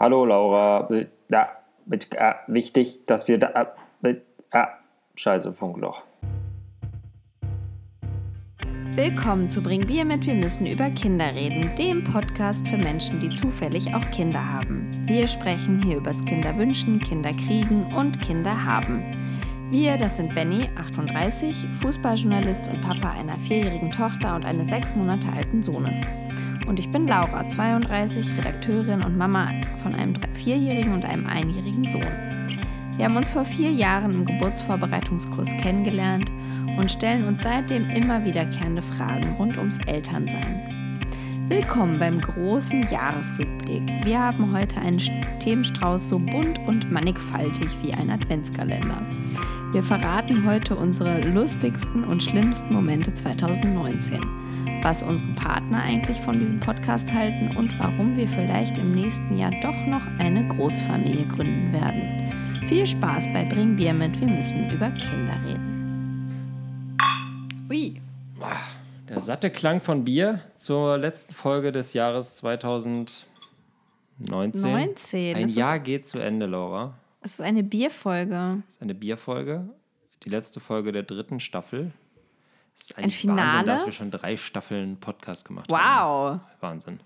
Hallo Laura. Ja, äh, wichtig, dass wir da. Äh, äh, scheiße, Funkloch. Willkommen zu Bring Bier mit, wir müssen über Kinder reden, dem Podcast für Menschen, die zufällig auch Kinder haben. Wir sprechen hier übers Kinderwünschen, Kinderkriegen und Kinder haben. Wir, das sind Benny, 38, Fußballjournalist und Papa einer vierjährigen Tochter und eines sechs Monate alten Sohnes. Und ich bin Laura, 32, Redakteurin und Mama von einem vierjährigen und einem einjährigen Sohn. Wir haben uns vor vier Jahren im Geburtsvorbereitungskurs kennengelernt und stellen uns seitdem immer wiederkehrende Fragen rund ums Elternsein. Willkommen beim großen Jahresrückblick. Wir haben heute einen Themenstrauß so bunt und mannigfaltig wie ein Adventskalender. Wir verraten heute unsere lustigsten und schlimmsten Momente 2019, was unsere Partner eigentlich von diesem Podcast halten und warum wir vielleicht im nächsten Jahr doch noch eine Großfamilie gründen werden. Viel Spaß bei Bring Bier mit, wir müssen über Kinder reden. Ui. Der satte Klang von Bier zur letzten Folge des Jahres 2019. 19. Ein Jahr geht zu Ende, Laura. Es ist eine Bierfolge. Es ist eine Bierfolge. Die letzte Folge der dritten Staffel. Es ist Ein Finale? Wahnsinn, dass wir schon drei Staffeln Podcast gemacht Wow. haben. Wahnsinn.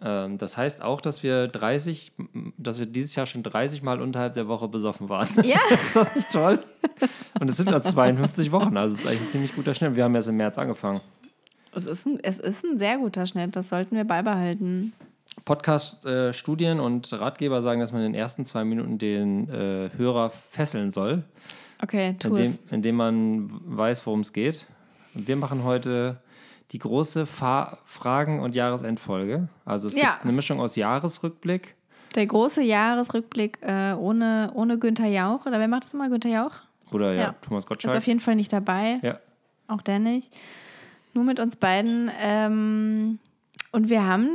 Ähm, das heißt auch, dass wir 30, dass wir dieses Jahr schon 30 Mal unterhalb der Woche besoffen waren. Ja. ist das nicht toll? Und es sind ja 52 Wochen, also es ist eigentlich ein ziemlich guter Schnitt. Wir haben erst im März angefangen. Es ist ein, es ist ein sehr guter Schnitt, das sollten wir beibehalten. Podcast-Studien und Ratgeber sagen, dass man in den ersten zwei Minuten den äh, Hörer fesseln soll, Okay, tu indem, indem man weiß, worum es geht. Und wir machen heute die große Fa Fragen- und Jahresendfolge. Also es Ja. gibt eine Mischung aus Jahresrückblick. Der große Jahresrückblick äh, ohne, ohne Günther Jauch. Oder wer macht das immer? Günther Jauch? Oder ja, Ja. Thomas Ist Gottschalk. auf jeden Fall nicht dabei. Ja. Auch der nicht. Nur mit uns beiden. Ähm, und wir haben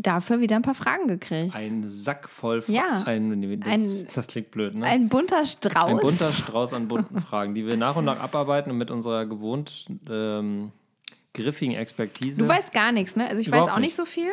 dafür wieder ein paar Fragen gekriegt. Ein Sack voll Fra Ja. Ein, das, Ein- das klingt blöd, ne? Ein bunter Strauß. Ein bunter Strauß an bunten Fragen, die wir nach und nach abarbeiten und mit unserer gewohnt ähm, griffigen Expertise. Du weißt gar nichts, ne? Also ich weiß auch nicht so viel.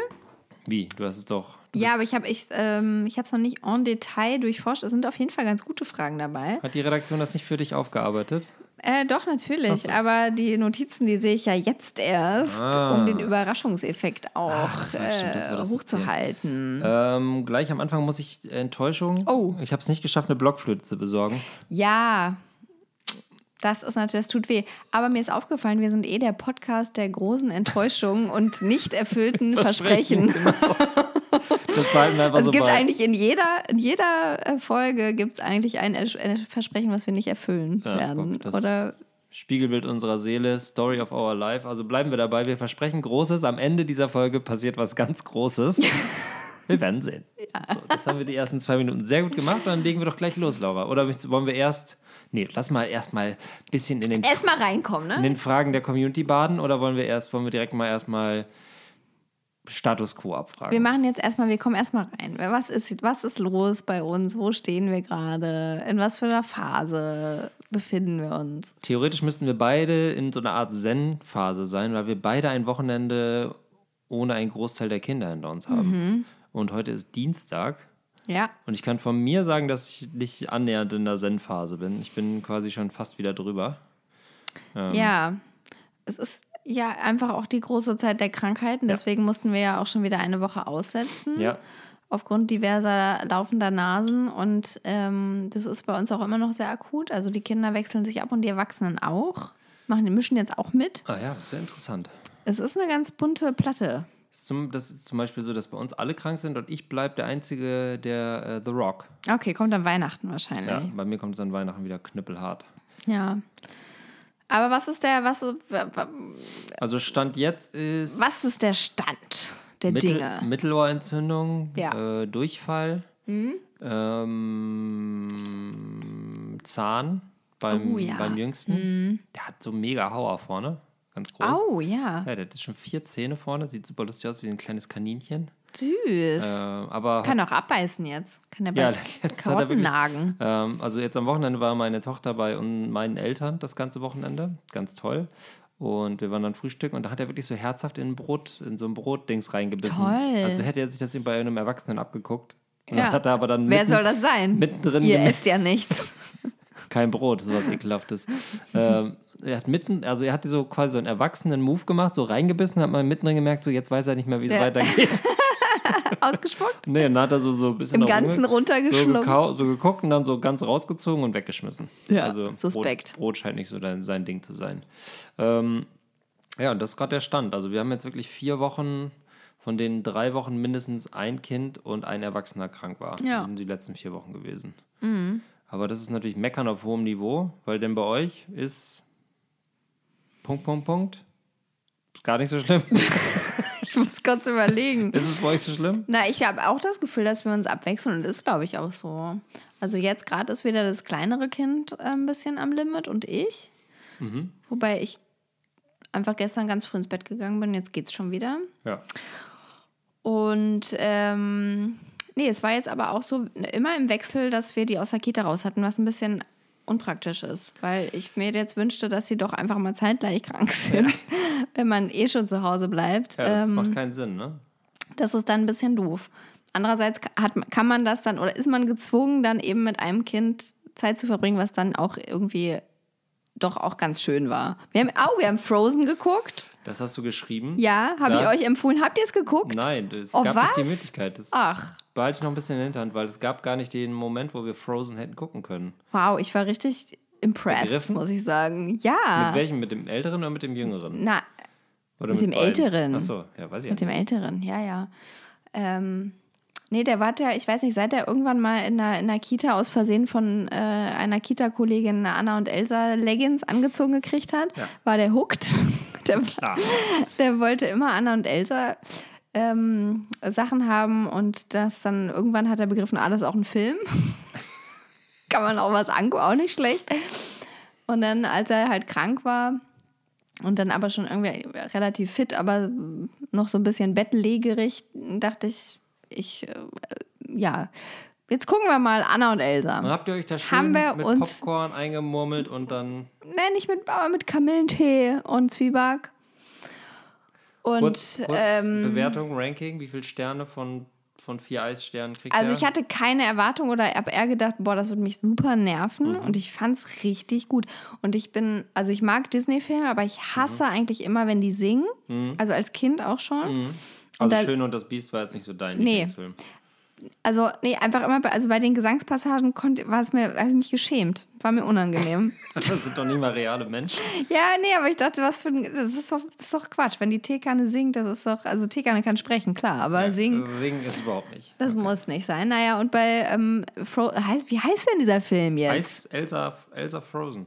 Wie? Du hast es doch. Ja, aber ich habe ich, ähm, ich es noch nicht en Detail durchforscht. Es sind auf jeden Fall ganz gute Fragen dabei. Hat die Redaktion das nicht für dich aufgearbeitet? Äh, doch, natürlich. So. Aber die Notizen, die sehe ich ja jetzt erst, Ah. um den Überraschungseffekt auch Ach, äh, hochzuhalten. Ähm, gleich am Anfang muss ich Enttäuschung. Oh. Ich habe es nicht geschafft, eine Blockflöte zu besorgen. Ja, das ist natürlich, das tut weh. Aber mir ist aufgefallen, wir sind eh der Podcast der großen Enttäuschungen und nicht erfüllten Versprechen. Genau. Das behalten wir einfach Es so gibt bei. eigentlich in jeder, in jeder äh, Folge gibt es eigentlich ein, Versprechen, was wir nicht erfüllen Ja, werden. guck, Oder Spiegelbild unserer Seele, Story of our life. Also bleiben wir dabei. Wir versprechen Großes. Am Ende dieser Folge passiert was ganz Großes. Wir werden sehen. So, das haben wir die ersten zwei Minuten sehr gut gemacht. Dann legen wir doch gleich los, Laura. Oder wollen wir erst. Nee, lass mal erstmal ein bisschen in den, erstmal reinkommen, in ne? den Fragen der Community baden. Oder wollen wir erst, wollen wir direkt mal erstmal Status quo abfragen? Wir machen jetzt erstmal, wir kommen erstmal rein. Was ist, was ist los bei uns? Wo stehen wir gerade? In was für einer Phase befinden wir uns? Theoretisch müssten wir beide in so einer Art Zen-Phase sein, weil wir beide ein Wochenende ohne einen Großteil der Kinder hinter uns haben. Mhm. Und heute ist Dienstag. Ja. Und ich kann von mir sagen, dass ich nicht annähernd in der Zen-Phase bin. Ich bin quasi schon fast wieder drüber. Ähm, Ja. Es ist ja einfach auch die große Zeit der Krankheiten. Deswegen mussten wir ja auch schon wieder eine Woche aussetzen. Ja, Aufgrund diverser laufender Nasen. Und ähm, das ist bei uns auch immer noch sehr akut. Also die Kinder wechseln sich ab und die Erwachsenen auch. Machen, mischen jetzt auch mit. ah ja, sehr interessant. Es ist eine ganz bunte Platte. Das ist, zum, das ist zum Beispiel so, dass bei uns alle krank sind und ich bleibe der Einzige, der äh, The Rock. Okay, kommt dann Weihnachten wahrscheinlich. Ja, bei mir kommt es an Weihnachten wieder knüppelhart. Ja. Aber was ist der, was, Also Stand jetzt ist was ist der Stand der Mittel, Dinge? Mittelohrentzündung, Ja. äh, Durchfall, ähm, Zahn beim, Oh, ja. beim Jüngsten. Der hat so mega Hauer vorne, ganz groß. Oh, ja. Ja, der hat schon vier Zähne vorne, sieht super lustig aus wie ein kleines Kaninchen. Süß. Äh, aber Kann auch abbeißen jetzt. Kann er bei Ja, jetzt hat er Karotten wirklich- nagen. Ähm, also jetzt am Wochenende war meine Tochter bei un- meinen Eltern das ganze Wochenende. Ganz toll. Und wir waren dann frühstücken und da hat er wirklich so herzhaft in ein Brot, in so ein Brotdings reingebissen. Toll. Also hätte er sich das bei einem Erwachsenen abgeguckt. Und Ja. hat er aber dann Wer mitten, soll das sein? mittendrin Ihr esst ja nichts. kein Brot, sowas ekelhaftes. ähm, er hat mitten, also er hat so quasi so einen erwachsenen Move gemacht, so reingebissen, hat man mittendrin gemerkt, so jetzt weiß er nicht mehr, wie es Ja. weitergeht. Ausgespuckt? nee, dann hat er so, so ein bisschen Im Ganzen runtergeschluckt? So, so geguckt und dann so ganz rausgezogen und weggeschmissen. Ja, also suspekt. Brot, Brot scheint nicht so dein, sein Ding zu sein. Ähm, ja, und das ist gerade der Stand. Also wir haben jetzt wirklich vier Wochen, von denen drei Wochen mindestens ein Kind und ein Erwachsener krank war. Ja. Das sind die letzten vier Wochen gewesen. Aber das ist natürlich Meckern auf hohem Niveau, weil denn bei euch ist Punkt, Punkt, Punkt. Gar nicht so schlimm. Ich muss kurz überlegen. ist es bei euch so schlimm? Na, ich habe auch das Gefühl, dass wir uns abwechseln und das ist, glaube ich, auch so. Also jetzt gerade ist wieder das kleinere Kind äh, ein bisschen am Limit und ich. Wobei ich einfach gestern ganz früh ins Bett gegangen bin, jetzt geht's schon wieder. Ja. Und ähm, nee, es war jetzt aber auch so immer im Wechsel, dass wir die aus der Kita raus hatten, was ein bisschen unpraktisch ist, weil ich mir jetzt wünschte, dass sie doch einfach mal zeitgleich krank sind, wenn man eh schon zu Hause bleibt. Ja, das Ähm, macht keinen Sinn, ne? das ist dann ein bisschen doof. Andererseits hat, kann man das dann oder ist man gezwungen, dann eben mit einem Kind Zeit zu verbringen, was dann auch irgendwie doch auch ganz schön war. Wir haben, oh, wir haben Frozen geguckt. Das hast du geschrieben? Ja, habe ich Ja. euch empfohlen. Habt ihr es geguckt? Nein, es Oh, gab nicht die was? Möglichkeit. Das Ach. Behalte ich noch ein bisschen in der Hinterhand, weil es gab gar nicht den Moment, wo wir Frozen hätten gucken können. Wow, ich war richtig impressed, Ergriffen? muss ich sagen. Ja. Mit welchem? Mit dem Älteren oder mit dem Jüngeren? Na, Oder mit dem beiden? Älteren. Achso, ja, weiß ich mit dem nicht. Älteren, ja, ja. Ähm, nee, der war ja, ich weiß nicht, seit er irgendwann mal in einer, in einer Kita aus Versehen von äh, einer Kita-Kollegin Anna und Elsa Leggings angezogen gekriegt hat, Ja. war der hooked. der, der wollte immer Anna und Elsa ähm, Sachen haben und das dann irgendwann hat er begriffen, alles auch ein Film. Kann man auch was angucken, auch nicht schlecht. Und dann, als er halt krank war und dann aber schon irgendwie relativ fit, aber noch so ein bisschen bettlägerig, dachte ich, ich, äh, ja, jetzt gucken wir mal Anna und Elsa. Und habt ihr euch da schön Haben wir mit uns- Popcorn eingemurmelt und dann Nein, nicht mit, aber mit Kamillentee und Zwieback. Und kurz, kurz ähm, Bewertung, Ranking, wie viele Sterne von, von vier Eissternen kriegt Also er? ich hatte keine Erwartung oder habe eher gedacht, boah, das wird mich super nerven Mhm. und ich fand es richtig gut. Und ich bin, also ich mag Disney-Filme, aber ich hasse Mhm. eigentlich immer, wenn die singen. Also als Kind auch schon. also da- Schön und das Biest war jetzt nicht so dein Nee. Lieblingsfilm. Also, nee, einfach immer, bei, also bei den Gesangspassagen konnte, war es mir, habe ich mich geschämt. War mir unangenehm. Das sind doch nicht mal reale Menschen. ja, nee, aber ich dachte, was für ein, das ist doch, das ist doch Quatsch. Wenn die Teekanne singt, das ist doch, also Teekanne kann sprechen, klar, aber singen, Singen ist überhaupt nicht. das muss nicht sein. Naja, und bei, ähm, Fro heißt, wie heißt denn dieser Film jetzt? Eis, Elsa, Elsa Frozen.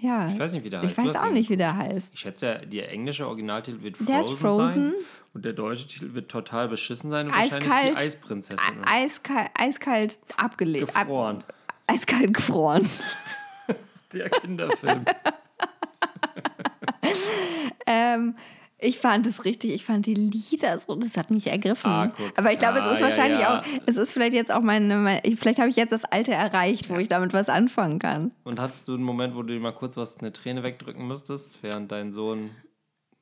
ja. Ich weiß nicht, wie der Ich heißt. Du weiß auch nicht, wie der heißt. Ich schätze, ja, der englische Originaltitel wird Frozen, Der ist Frozen. sein. Und der deutsche Titel wird total beschissen sein. Und wahrscheinlich Eiskalt. die Eisprinzessin. Eiskalt, eiskalt abgelegt. Ab, Gefroren. eiskalt gefroren. Der Kinderfilm. ähm, ich fand es richtig, ich fand die Lieder so, das hat mich ergriffen. Ah. Aber ich glaube, Ah, es ist ja, wahrscheinlich ja. auch, es ist vielleicht jetzt auch meine, mein, vielleicht habe ich jetzt das Alte erreicht, wo ich damit was anfangen kann. Und hattest du einen Moment, wo du dir mal kurz was eine Träne wegdrücken müsstest, während dein Sohn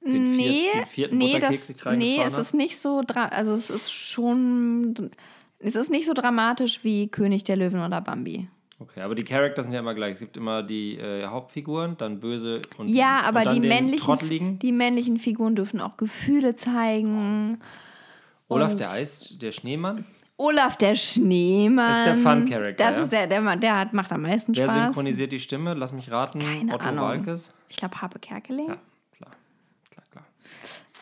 den, nee, vier, den vierten nee, das, nee, es hat? ist nicht so, also es ist schon, es ist nicht so dramatisch wie König der Löwen oder Bambi. Okay, aber die Charakter sind ja immer gleich. Es gibt immer die äh, Hauptfiguren, dann böse und Ja, aber und dann die männlichen, Trotteligen. die männlichen Figuren dürfen auch Gefühle zeigen. Olaf, und- der Eis, der Schneemann. Olaf der Schneemann. Ist der Fun-Character, Das ja? ist der, der, der hat, macht am meisten Wer Spaß. synchronisiert die Stimme? Lass mich raten. Keine Otto Ahnung. Walkes. Ich glaube, Harpe Kerkeling. Ja.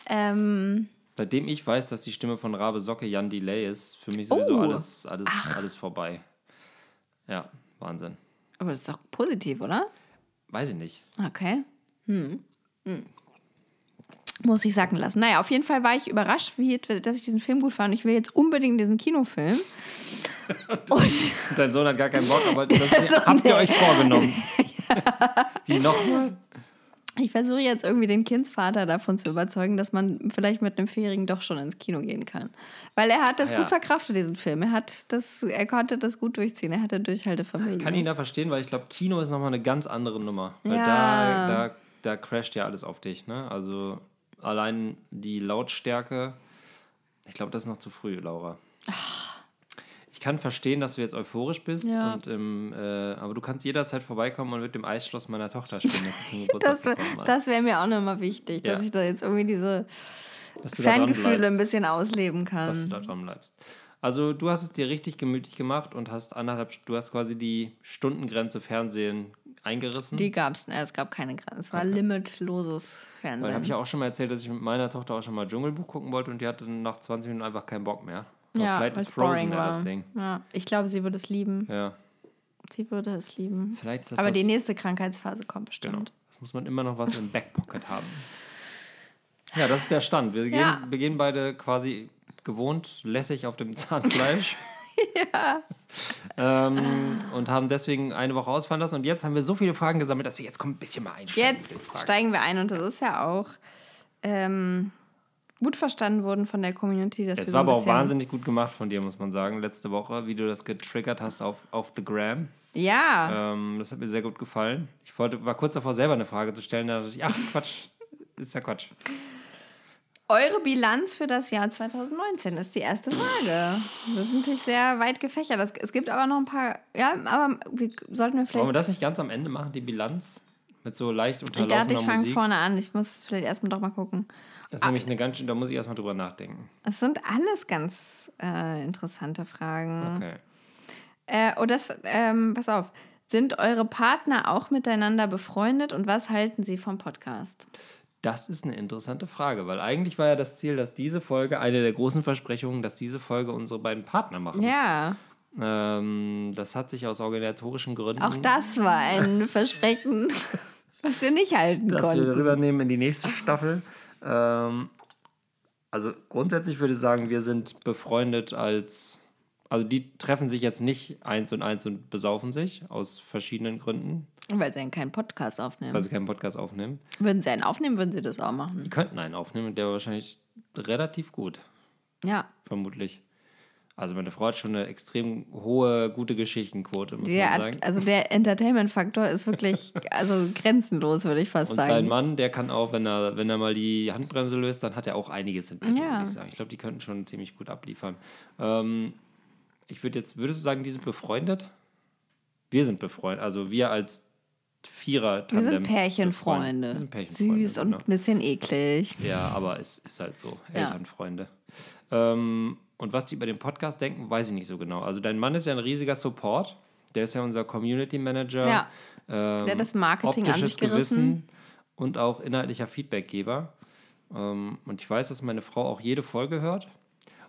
Ähm, Seitdem ich weiß, dass die Stimme von Rabe Socke Jan Delay ist, für mich sowieso Oh. alles, alles, alles vorbei. Ja, Wahnsinn. aber das ist doch positiv, oder? Weiß ich nicht. Okay. Hm. Hm. Muss ich sacken lassen. Naja, auf jeden Fall war ich überrascht, wie, dass ich diesen Film gut fand. Ich will jetzt unbedingt diesen Kinofilm. Und dein Sohn hat gar keinen Bock, aber das habt ihr euch vorgenommen. Wie nochmal? Ich versuche jetzt irgendwie den Kindsvater davon zu überzeugen, dass man vielleicht mit einem Vierjährigen doch schon ins Kino gehen kann. Weil er hat das Ja. gut verkraftet, diesen Film. Er, hat das, er konnte das gut durchziehen. Er hatte Durchhaltevermögen. Ich kann ihn da verstehen, weil ich glaube, Kino ist nochmal eine ganz andere Nummer. Weil Ja. da, da da crasht ja alles auf dich, ne? Also allein die Lautstärke, ich glaube, das ist noch zu früh, Laura. Ich kann verstehen, dass du jetzt euphorisch bist, Ja. und, ähm, äh, aber du kannst jederzeit vorbeikommen und mit dem Eisschloss meiner Tochter spielen. Das, das wäre mir auch nochmal wichtig, dass Ja. ich da jetzt irgendwie diese Dass Fangefühle ein bisschen ausleben dass du kann. da dran bleibst. Also du hast es dir richtig gemütlich gemacht und hast anderthalb, du hast quasi die Stundengrenze Fernsehen eingerissen. Die gab es, es gab keine Grenzen. Es war Okay. limitloses Weil Fernsehen. habe ich ja auch schon mal erzählt, dass ich mit meiner Tochter auch schon mal Dschungelbuch gucken wollte und die hatte nach 20 Minuten einfach keinen Bock mehr. Aber ja, vielleicht ist Frozen ja das Ding. Ja, ich glaube, sie würde es lieben. Ja, Sie würde es lieben. vielleicht ist das Aber die nächste Krankheitsphase kommt bestimmt. genau. Das muss man immer noch was im Backpocket haben. Ja, das ist der Stand. Wir gehen, Ja. wir gehen beide quasi gewohnt lässig auf dem Zahnfleisch. ja. ähm, und haben deswegen eine Woche ausfallen lassen. Und jetzt haben wir so viele Fragen gesammelt, dass wir jetzt kommen ein bisschen mal einsteigen. Jetzt steigen wir ein und das ist ja auch ähm, gut verstanden worden von der Community. Dass Es wir war so aber auch wahnsinnig gut gemacht von dir, muss man sagen, letzte Woche, wie du das getriggert hast auf, auf The Gram. Ja, Ähm, das hat mir sehr gut gefallen. Ich wollte, war kurz davor, selber eine Frage zu stellen, da dachte ich, ach Quatsch, ist ja Quatsch. eure Bilanz für das Jahr 2019 ist die erste Frage. Das ist natürlich sehr weit gefächert. Das, es gibt aber noch ein paar. Ja, aber wir, sollten wir vielleicht. Wollen wir das nicht ganz am Ende machen, die Bilanz? Mit so leicht ich dachte, ich fange vorne an. Ich muss vielleicht erstmal doch mal gucken. Das ist nämlich eine ganz schön, da muss ich erstmal drüber nachdenken. Es sind alles ganz äh, interessante Fragen. Okay. Äh, oh, das, ähm, pass auf. Sind eure Partner auch miteinander befreundet und was halten sie vom Podcast? Das ist eine interessante Frage, weil eigentlich war ja das Ziel, dass diese Folge, eine der großen Versprechungen, dass diese Folge unsere beiden Partner machen. Ja, Ähm, das hat sich aus organisatorischen Gründen. auch das war ein Versprechen, was wir nicht halten dass wir konnten. rübernehmen in die nächste Staffel. Ähm, also grundsätzlich würde ich sagen, wir sind befreundet als. Also die treffen sich jetzt nicht eins und eins und besaufen sich aus verschiedenen Gründen, Weil sie keinen Podcast aufnehmen. weil sie keinen Podcast aufnehmen. Würden sie einen aufnehmen, würden sie das auch machen. Die könnten einen aufnehmen und der war wahrscheinlich relativ gut, Ja. vermutlich. Also meine Frau hat schon eine extrem hohe, gute Geschichtenquote, muss Der, man sagen. also der Entertainment-Faktor ist wirklich also grenzenlos, würde ich fast Und sagen. dein Mann, der kann auch, wenn er, wenn er mal die Handbremse löst, dann hat er auch einiges in petto, Ja. würde ich sagen. Ich glaube, die könnten schon ziemlich gut abliefern. Ähm, ich würde jetzt, würdest du sagen, die sind befreundet? Wir sind befreundet, also wir als vierer wir sind Pärchenfreunde. Wir sind Pärchenfreunde. Süß und genau. ein bisschen eklig. Ja, aber es ist halt so, Ja. Elternfreunde. Ähm, und was die über den Podcast denken, weiß ich nicht so genau. Also dein Mann ist ja ein riesiger Support. Der ist ja unser Community Manager. Ja. Ähm, Der das Marketing an sich gerissen. Gewissen und auch inhaltlicher Feedbackgeber. Ähm, und ich weiß, dass meine Frau auch jede Folge hört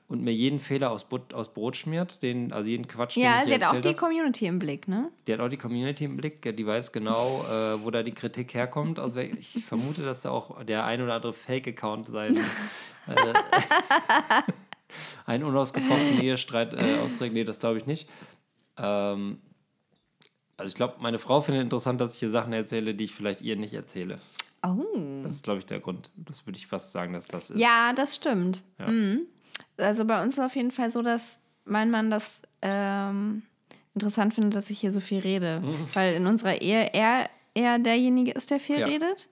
und mir jeden Fehler aus, But aus Brot schmiert, den, also jeden Quatsch, den Ja, ich sie hat auch die. Community im Blick, ne? Die hat auch die Community im Blick, die weiß genau, äh, wo da die Kritik herkommt. Also ich vermute, dass da auch der ein oder andere Fake-Account sein, äh, einen unausgefochtenen Ehestreit äh, austrägt. Nee, das glaube ich nicht. Ähm, also ich glaube, meine Frau findet interessant, dass ich hier Sachen erzähle, die ich vielleicht ihr nicht erzähle. Oh. Das ist, glaube ich, der Grund. Das würde ich fast sagen, dass das ist. Ja, das stimmt. Ja. Mhm. Also bei uns ist auf jeden Fall so, dass mein Mann das ähm, interessant findet, dass ich hier so viel rede. Weil in unserer Ehe er, er derjenige ist, der viel Ja. redet.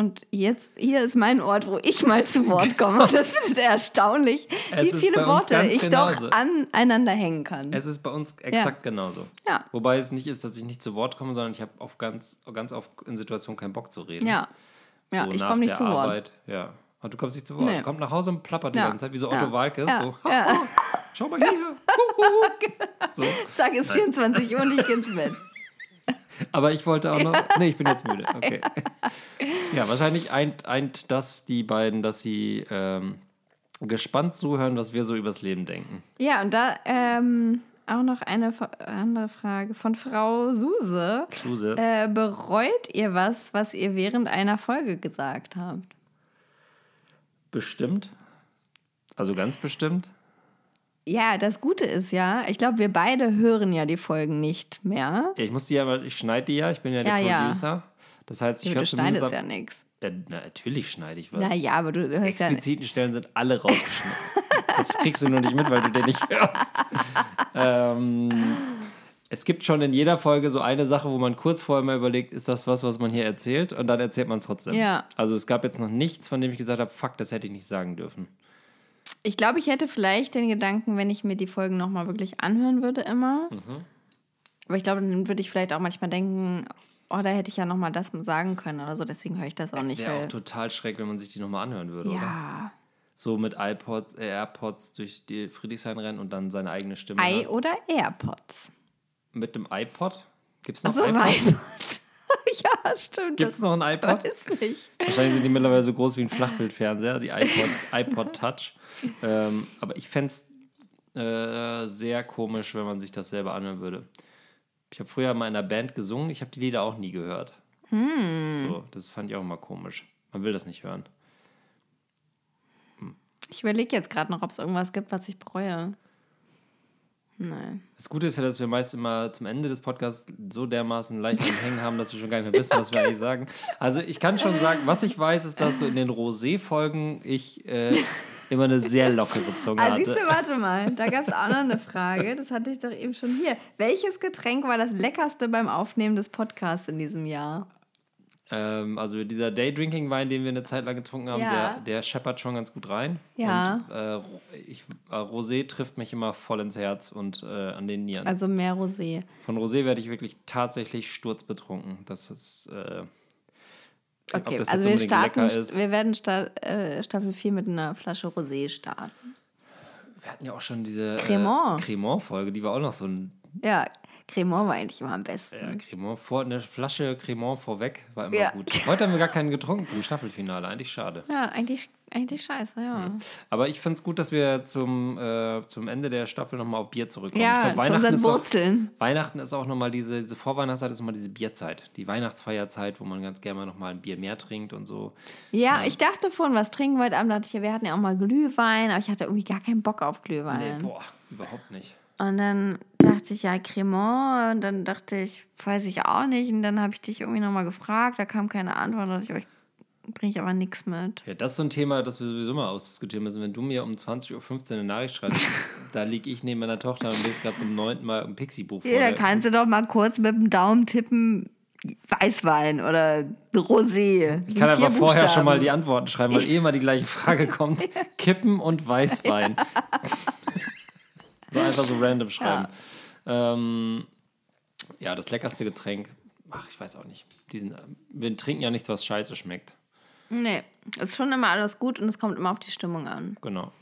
Und jetzt, hier ist mein Ort, wo ich mal zu Wort komme. Und das findet er erstaunlich, Es wie viele Worte ich genauso. doch aneinander hängen kann. Es ist bei uns exakt genauso. Ja. Wobei es nicht ist, dass ich nicht zu Wort komme, sondern ich habe auf ganz, ganz oft in Situationen keinen Bock zu reden. ja. Ja, so ich komme nicht zu Wort. Arbeit. Ja. Und du kommst nicht zu Wort. Nee. Du kommst nach Hause und plappert die Ja. ganze Zeit, wie so Ja. Otto Walkes. Ja. So, Ja. schau mal hier. so. Zack, ist 24 Uhr und ich geh ins Bett. Aber ich wollte auch noch. Nee, ich bin jetzt müde. Okay. Ja, wahrscheinlich eint, eint das die beiden, dass sie ähm, gespannt zuhören, was wir so übers Leben denken. Ja, und da ähm, auch noch eine andere Frage von Frau Suse. Suse. Äh, bereut ihr was, was ihr während einer Folge gesagt habt? Bestimmt. Also ganz bestimmt. Ja, das Gute ist ja, ich glaube, wir beide hören ja die Folgen nicht mehr. Ja, ich muss die ja, ich schneide die ja, ich bin ja der Ja, ja. Producer. Das heißt, ich Du höre schneidest zumindest. ja ab- nichts. Ja, na, natürlich schneide ich was. Naja, aber du hörst ja. expliziten Stellen sind alle rausgeschnitten. das kriegst du nur nicht mit, weil du den nicht hörst. ähm, es gibt schon in jeder Folge so eine Sache, wo man kurz vorher mal überlegt, ist das was, was man hier erzählt? Und dann erzählt man es trotzdem. Ja. Also es gab jetzt noch nichts, von dem ich gesagt habe, fuck, das hätte ich nicht sagen dürfen. Ich glaube, ich hätte vielleicht den Gedanken, wenn ich mir die Folgen nochmal wirklich anhören würde, immer. Mhm. Aber ich glaube, dann würde ich vielleicht auch manchmal denken, oh, da hätte ich ja nochmal das sagen können oder so. Deswegen höre ich das auch Das nicht. wäre Weil, auch total schräg, wenn man sich die nochmal anhören würde, oder? ja. So mit iPod, äh, AirPods durch die Friedrichshain rennen und dann seine eigene Stimme. Ei oder AirPods. Mit dem iPod? Gibt es noch Achso, iPod? iPod. ja, stimmt. Gibt es noch ein iPod? weiß nicht. Wahrscheinlich sind die mittlerweile so groß wie ein Flachbildfernseher, die iPod, iPod Touch. Ähm, aber ich fände es äh, sehr komisch, wenn man sich das selber anhören würde. Ich habe früher mal in einer Band gesungen, ich habe die Lieder auch nie gehört. So, das fand ich auch mal komisch. Man will das nicht hören. Ich überlege jetzt gerade noch, ob es irgendwas gibt, was ich bereue. Nein. Das Gute ist ja, dass wir meist immer zum Ende des Podcasts so dermaßen leicht am Hängen haben, dass wir schon gar nicht mehr wissen, was wir eigentlich sagen. Also ich kann schon sagen, was ich weiß, ist, dass so in den Rosé-Folgen ich äh, immer eine sehr lockere Zunge Ah, hatte. siehst du, warte mal, da gab es auch noch eine Frage. Das hatte ich doch eben schon hier. Welches Getränk war das leckerste beim Aufnehmen des Podcasts in diesem Jahr? Ähm, also dieser Daydrinking-Wein, den wir eine Zeit lang getrunken haben, Ja. der, der scheppert schon ganz gut rein. Ja. Und äh, ich, äh, Rosé trifft mich immer voll ins Herz und äh, an den Nieren. Also mehr Rosé. Von Rosé werde ich wirklich tatsächlich sturzbetrunken. Das ist. Äh, Okay, also wir starten, wir werden Sta äh, Staffel 4 mit einer Flasche Rosé starten. Wir hatten ja auch schon diese. Äh, Cremant-Folge, die war auch noch so ein Ja, Cremant war eigentlich immer am besten. ja, Cremant vor, eine Flasche Cremant vorweg war immer Ja. gut. Heute haben wir gar keinen getrunken zum Staffelfinale, eigentlich schade. Ja, eigentlich, eigentlich scheiße, ja. Aber ich finde es gut, dass wir zum, äh, zum Ende der Staffel nochmal auf Bier zurückkommen. ich Ja, glaub, zu unseren ist auch, Wurzeln. Weihnachten ist auch nochmal diese, diese Vorweihnachtszeit, ist immer diese Bierzeit. Die Weihnachtsfeierzeit, wo man ganz gerne mal nochmal ein Bier mehr trinkt und so. Ja, ich dachte vorhin, was trinken wir heute Abend? Dachte ich, ja, wir hatten ja auch mal Glühwein, aber ich hatte irgendwie gar keinen Bock auf Glühwein. Nee, boah, überhaupt nicht. Und dann dachte ich, ja, Cremant. Und dann dachte ich, weiß ich auch nicht. Und dann habe ich dich irgendwie nochmal gefragt, da kam keine Antwort. Da dachte ich, bringe ich aber nichts mit. Ja, das ist so ein Thema, das wir sowieso mal ausdiskutieren müssen. Wenn du mir um 20.15 Uhr eine Nachricht schreibst, da liege ich neben meiner Tochter und lese gerade zum neunten Mal ein Pixie-Buch vor. Ja, da kannst du doch mal kurz mit dem Daumen tippen, Weißwein oder Rosé. Ich kann einfach vorher schon mal die Antworten schreiben, weil eh immer die gleiche Frage kommt. Kippen und Weißwein. So einfach so random schreiben. Ja, ähm, ja das leckerste Getränk. Ach, ich weiß auch nicht. Diesen, wir trinken ja nichts, was scheiße schmeckt. Nee, es ist schon immer alles gut und es kommt immer auf die Stimmung an. Genau.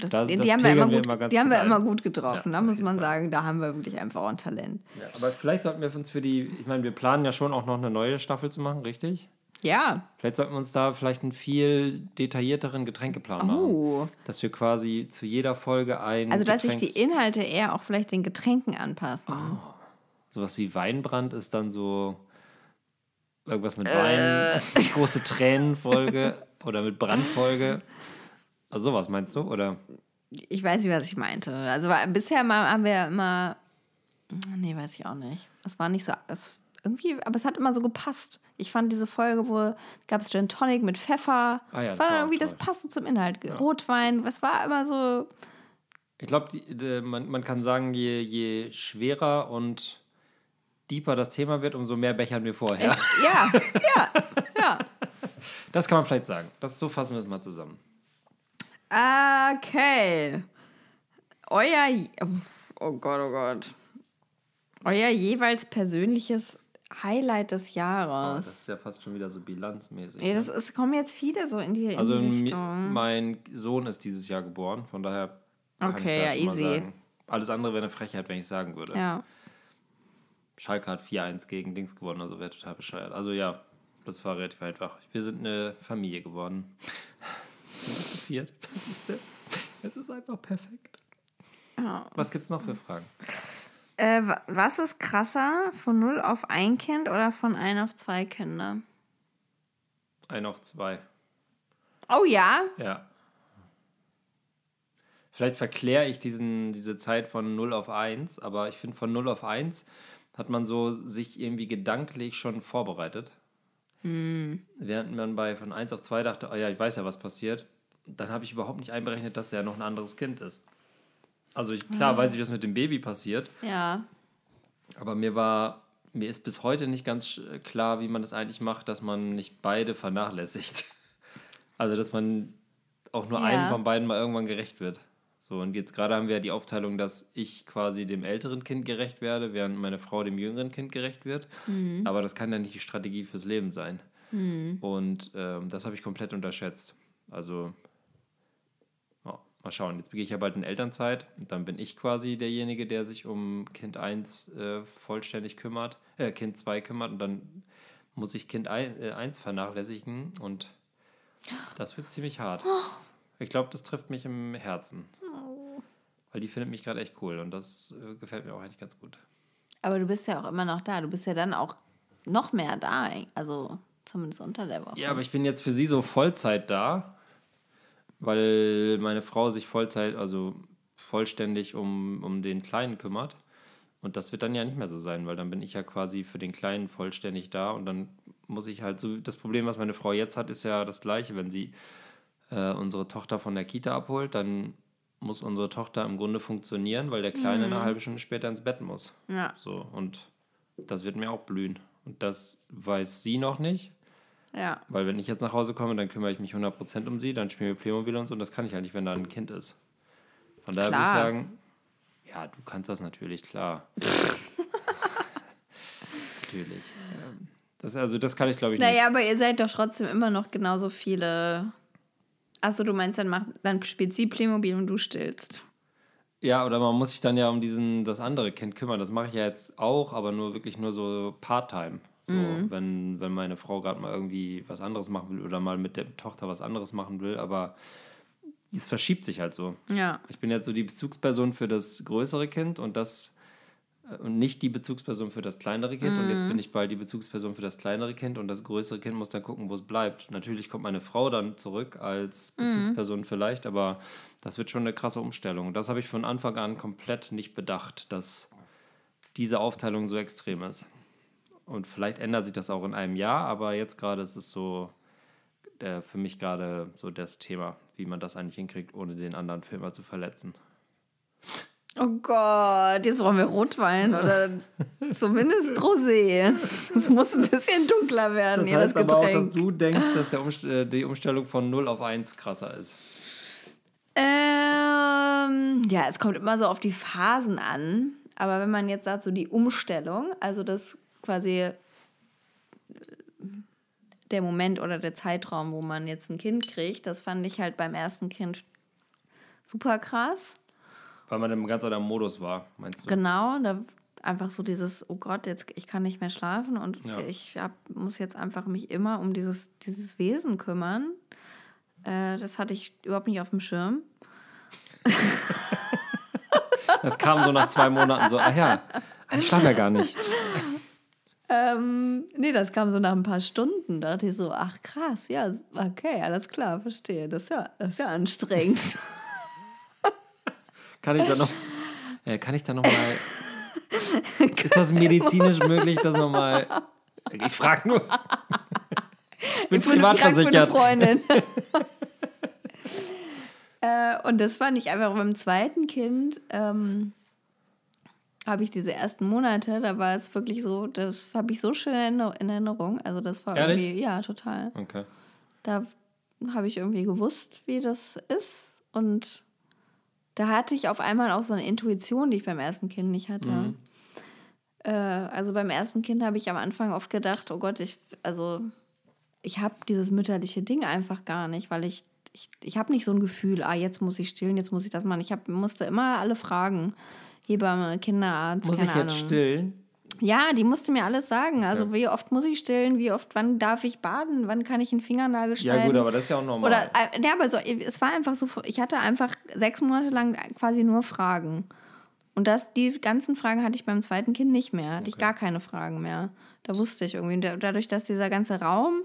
Das, Das- die das haben wir immer pegeln wir gut, immer die haben gut wir immer gut getroffen. Ja, da muss man Fall. sagen, da haben wir wirklich einfach auch ein Talent. Ja, aber vielleicht sollten wir uns für die, ich meine, wir planen ja schon auch noch eine neue Staffel zu machen, richtig? Ja. Vielleicht sollten wir uns da vielleicht einen viel detaillierteren Getränkeplan machen. Oh. Dass wir quasi zu jeder Folge ein Also, dass sich die Inhalte eher auch vielleicht den Getränken anpassen. Sowas wie Weinbrand ist dann so irgendwas mit Äh. Wein, große Tränenfolge oder mit Brandfolge. Also sowas meinst du? Oder? Ich weiß nicht, was ich meinte. Also bisher mal, haben wir immer. Nee, weiß ich auch nicht. Es war nicht so. Es, irgendwie, aber es hat immer so gepasst. Ich fand diese Folge, wo gab es Gin Tonic mit Pfeffer. Ah ja, das das war dann irgendwie, das toll. passte zum Inhalt. Rotwein, es war immer so. Ich glaube, man, man kann sagen, je, je schwerer und deeper das Thema wird, umso mehr bechern wir vorher. Es, ja, ja, ja. Das kann man vielleicht sagen. Das, so fassen wir es mal zusammen. Okay. Euer. Oh Gott, oh Gott. Euer jeweils persönliches Highlight des Oh, das Jahres. ist ja fast schon wieder so bilanzmäßig. ja, das es kommen jetzt viele so in die, in also die Richtung. mein Sohn ist dieses Jahr geboren, von daher kann Okay, ich da ja, easy. sagen. Alles andere wäre eine Frechheit, wenn ich sagen würde. Ja. Schalke hat 4-1 gegen Dings gewonnen, also wäre total bescheuert. Also ja, das war relativ einfach. Wir sind eine Familie geworden. Wir sind zu viert. Das ist der. Es ist einfach perfekt. ja. Was gibt's noch für Fragen? Äh, wa- was ist krasser, von 0 auf ein Kind oder von 1 auf zwei Kinder? Ein auf zwei. Oh ja? Ja. Vielleicht verkläre ich diesen, diese Zeit von 0 auf 1, aber ich finde, von 0 auf 1 hat man so sich irgendwie gedanklich schon vorbereitet. Während man bei von 1 auf 2 dachte, oh ja, ich weiß ja, was passiert, dann habe ich überhaupt nicht einberechnet, dass er ja noch ein anderes Kind ist. Also ich, klar weiß ich, was mit dem Baby passiert, Ja. Aber mir war, mir ist bis heute nicht ganz äh, klar, wie man das eigentlich macht, dass man nicht beide vernachlässigt. Also, dass man auch nur Ja. einem von beiden mal irgendwann gerecht wird. So, und jetzt gerade haben wir ja die Aufteilung, dass ich quasi dem älteren Kind gerecht werde, während meine Frau dem jüngeren Kind gerecht wird. Aber das kann ja nicht die Strategie fürs Leben sein. Und ähm, das habe ich komplett unterschätzt. Also, mal schauen. Jetzt begehe ich ja bald in Elternzeit. Und dann bin ich quasi derjenige, der sich um Kind 1 äh, vollständig kümmert, äh, Kind 2 kümmert. Und dann muss ich Kind 1 äh, 1 vernachlässigen. Und das wird ziemlich hart. Ich glaube, das trifft mich im Herzen. Weil die findet mich gerade echt cool. Und das äh, gefällt mir auch eigentlich ganz gut. Aber du bist ja auch immer noch da. Du bist ja dann auch noch mehr da. Also zumindest unter der Woche. Ja, aber ich bin jetzt für sie so Vollzeit da, weil meine Frau sich Vollzeit, also vollständig um, um den Kleinen kümmert. Und das wird dann ja nicht mehr so sein, weil dann bin ich ja quasi für den Kleinen vollständig da und dann muss ich halt so. Das Problem, was meine Frau jetzt hat, ist ja das gleiche. Wenn sie äh, unsere Tochter von der Kita abholt, dann muss unsere Tochter im Grunde funktionieren, weil der Kleine eine halbe Stunde später ins Bett muss. Ja. So, und das wird mir auch blühen. Und das weiß sie noch nicht. Ja. Weil wenn ich jetzt nach Hause komme, dann kümmere ich mich 100% um sie, dann spielen wir Playmobil und so. Und das kann ich halt nicht, wenn da ein Kind ist. Von daher würde ich Klar. sagen, ja, du kannst das natürlich, klar. natürlich. Das, also das kann ich, glaube ich, Naja, aber ihr seid doch trotzdem immer noch genauso viele. Achso, du meinst, dann, macht, dann spielt sie Playmobil und du stillst. nicht. Ja, oder man muss sich dann ja um diesen, das andere Kind kümmern. Das mache ich ja jetzt auch, aber nur wirklich nur so Part-Time. So, Mhm. wenn, wenn meine Frau gerade mal irgendwie was anderes machen will oder mal mit der Tochter was anderes machen will, aber es verschiebt sich halt so. Ja. Ich bin jetzt so die Bezugsperson für das größere Kind und das äh, und nicht die Bezugsperson für das kleinere Kind. Und jetzt bin ich bald die Bezugsperson für das kleinere Kind und das größere Kind muss dann gucken, wo es bleibt. Natürlich kommt meine Frau dann zurück als Bezugsperson vielleicht, aber das wird schon eine krasse Umstellung. Das habe ich von Anfang an komplett nicht bedacht, dass diese Aufteilung so extrem ist. Und vielleicht ändert sich das auch in einem Jahr, aber jetzt gerade ist es so äh, für mich gerade so das Thema, wie man das eigentlich hinkriegt, ohne den anderen Filmer zu verletzen. Oh Gott, jetzt brauchen wir Rotwein oder zumindest Rosé. Es muss ein bisschen dunkler werden, Das hier das heißt aber auch, dass Getränk. du denkst, dass Umst äh, die Umstellung von 0 auf 1 krasser ist. Ähm, ja, es kommt immer so auf die Phasen an. Aber wenn man jetzt sagt, so die Umstellung, also das quasi der Moment oder der Zeitraum, wo man jetzt ein Kind kriegt, das fand ich halt beim ersten Kind super krass. Weil man im ganz anderen Modus war, meinst du? Genau, da einfach so dieses, oh Gott, jetzt ich kann nicht mehr schlafen und Ja. ich hab, muss jetzt einfach mich immer um dieses, dieses Wesen kümmern. Äh, das hatte ich überhaupt nicht auf dem Schirm. Das kam so nach zwei Monaten so, ah ja, ich schlafe ja gar nicht. Ähm, nee, das kam so nach ein paar Stunden. Da dachte ich so, ach krass, ja, okay, alles klar, verstehe. Das ist ja, das ist ja anstrengend. Kann ich da noch, äh, kann ich da noch mal, ist das medizinisch möglich, das noch mal, ich frage nur. Ich bin Ich bin frag für eine privatversichert. Freundin. äh, und das fand ich einfach beim zweiten Kind, ähm, habe ich diese ersten Monate, da war es wirklich so, das habe ich so schön in Erinner- in Erinnerung. Also das war Ehrlich? irgendwie, ja, total. Okay. Da habe ich irgendwie gewusst, wie das ist. Und da hatte ich auf einmal auch so eine Intuition, die ich beim ersten Kind nicht hatte. Mhm. Äh, also beim ersten Kind habe ich am Anfang oft gedacht, oh Gott, ich, also ich habe dieses mütterliche Ding einfach gar nicht, weil ich, ich, ich habe nicht so ein Gefühl, ah, jetzt muss ich stillen, jetzt muss ich das machen. Ich hab, musste immer alle fragen. Hebamme, Kinderarzt, Muss ich jetzt Ahnung. stillen? Ja, die musste mir alles sagen. Also Okay. wie oft muss ich stillen, wie oft, wann darf ich baden, wann kann ich einen Fingernagel schneiden. Ja gut, aber das ist ja auch normal. Oder, äh, ja, aber so, es war einfach so, ich hatte einfach sechs Monate lang quasi nur Fragen. Und das, die ganzen Fragen hatte ich beim zweiten Kind nicht mehr. Hatte ich Okay. gar keine Fragen mehr. Da wusste ich irgendwie. Dadurch, dass dieser ganze Raum,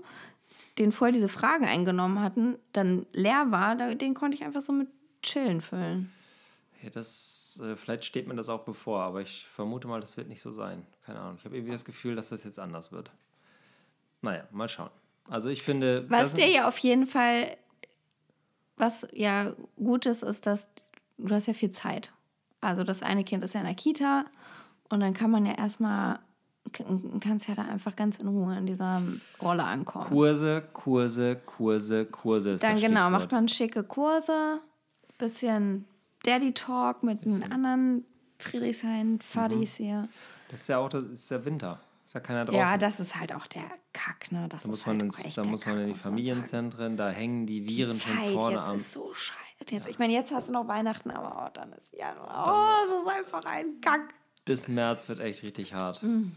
den vorher diese Fragen eingenommen hatten, dann leer war, den konnte ich einfach so mit Chillen füllen. Ja, das, äh, vielleicht steht mir das auch bevor, aber ich vermute mal, das wird nicht so sein. Keine Ahnung. Ich habe irgendwie das Gefühl, dass das jetzt anders wird. Naja, mal schauen. Also ich finde. Was dir ja auf jeden Fall, was ja gut ist, ist, dass du hast ja viel Zeit. Also das eine Kind ist ja in der Kita Und dann kann man ja erstmal, kannst ja da einfach ganz in Ruhe in dieser Rolle ankommen. Kurse, Kurse, Kurse, Kurse ist Dann genau, Stichwort. macht man schicke Kurse, bisschen Daddy Talk mit den anderen Friedrichshain Fadis hier. Das ist ja auch das ist ja Winter. Ist ja keiner draußen. Ja, das ist halt auch der Kack, ne? Das da muss man, halt ins, da muss man Kack, in die. Familienzentren, da hängen die Die Viren schon Zeit vorne jetzt am. ist so scheiße. Jetzt, Ich meine, jetzt hast du noch Weihnachten, aber oh, dann ist Januar. Oh, es ist einfach ein Kack. Bis März wird echt richtig hart. Mm.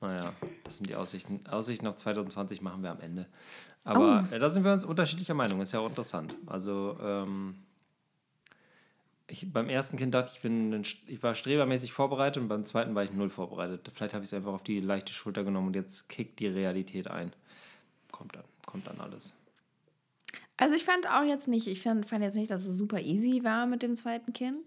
Naja, das sind die Aussichten. Aussichten auf 2020 machen wir am Ende. Aber Oh. äh, da sind wir uns unterschiedlicher Meinung. Ist ja auch interessant. Also, ähm, ich, beim ersten Kind dachte ich, bin ich war strebermäßig vorbereitet und beim zweiten war ich null vorbereitet. Vielleicht habe ich es einfach auf die leichte Schulter genommen und jetzt kickt die Realität ein. Kommt dann, kommt dann alles. Also ich fand auch jetzt nicht, ich fand, fand jetzt nicht, dass es super easy war mit dem zweiten Kind.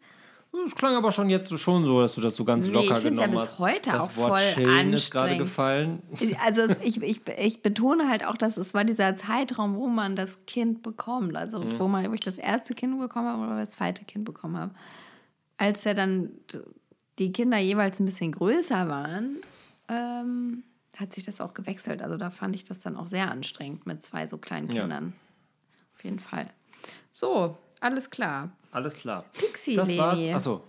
Es klang aber schon jetzt so schon so, dass du das so ganz Nee, locker ich find's ja genommen bis hast. heute das auch Wort voll chillen ist gerade anstrengend. gefallen. Also es, ich, ich, ich betone halt auch, dass es war dieser Zeitraum, wo man das Kind bekommt. Also Mhm. wo, man, wo ich das erste Kind bekommen habe oder das zweite Kind bekommen habe. Als ja dann die Kinder jeweils ein bisschen größer waren, ähm, hat sich das auch gewechselt. Also da fand ich das dann auch sehr anstrengend mit zwei so kleinen Ja. Kindern. Auf jeden Fall. So, alles klar. Alles klar. Pixie Das war's. Leni. Achso,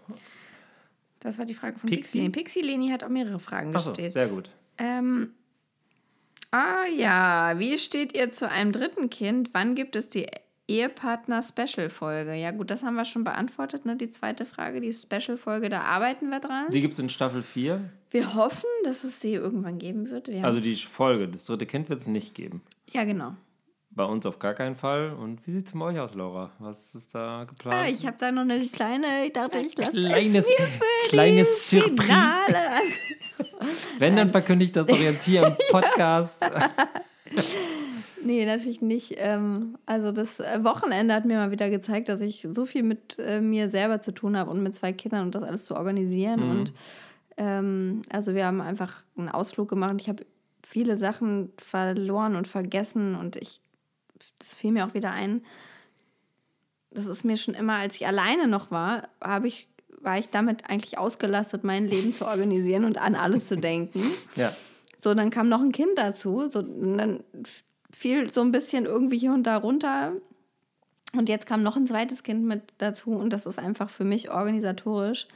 Das war die Frage von Pixie? Pixie. Pixie Leni hat auch mehrere Fragen Achso gestellt. sehr gut. Ähm, ah ja, wie steht ihr zu einem dritten Kind? Wann gibt es die Ehepartner-Special-Folge? Ja gut, das haben wir schon beantwortet, ne? Die zweite Frage, die Special-Folge, da arbeiten wir dran. Die gibt es in Staffel 4. wir hoffen, dass es sie irgendwann geben wird. Wir Also die Folge. Das dritte Kind wird es nicht geben. Ja, genau. Bei uns auf gar keinen Fall. Und wie sieht es bei euch aus, Laura? Was ist da geplant? Ah, ich habe da noch eine kleine, ich dachte, ich lasse Kleines- es mir für kleines die. Wenn, dann verkünde ich das doch jetzt hier im Podcast. Nee, natürlich nicht. Ähm, also das Wochenende hat mir mal wieder gezeigt, dass ich so viel mit äh, mir selber zu tun habe und mit zwei Kindern und das alles zu organisieren. Mhm. Und ähm, also wir haben einfach einen Ausflug gemacht. Ich habe viele Sachen verloren und vergessen und ich, das fiel mir auch wieder ein. Das ist mir schon immer, als ich alleine noch war, habe ich war ich damit eigentlich ausgelastet, mein Leben zu organisieren und an alles zu denken. ja. So, dann kam noch ein Kind dazu. So, dann fiel so ein bisschen irgendwie hier und da runter. Und jetzt kam noch ein zweites Kind mit dazu. Und das ist einfach für mich organisatorisch,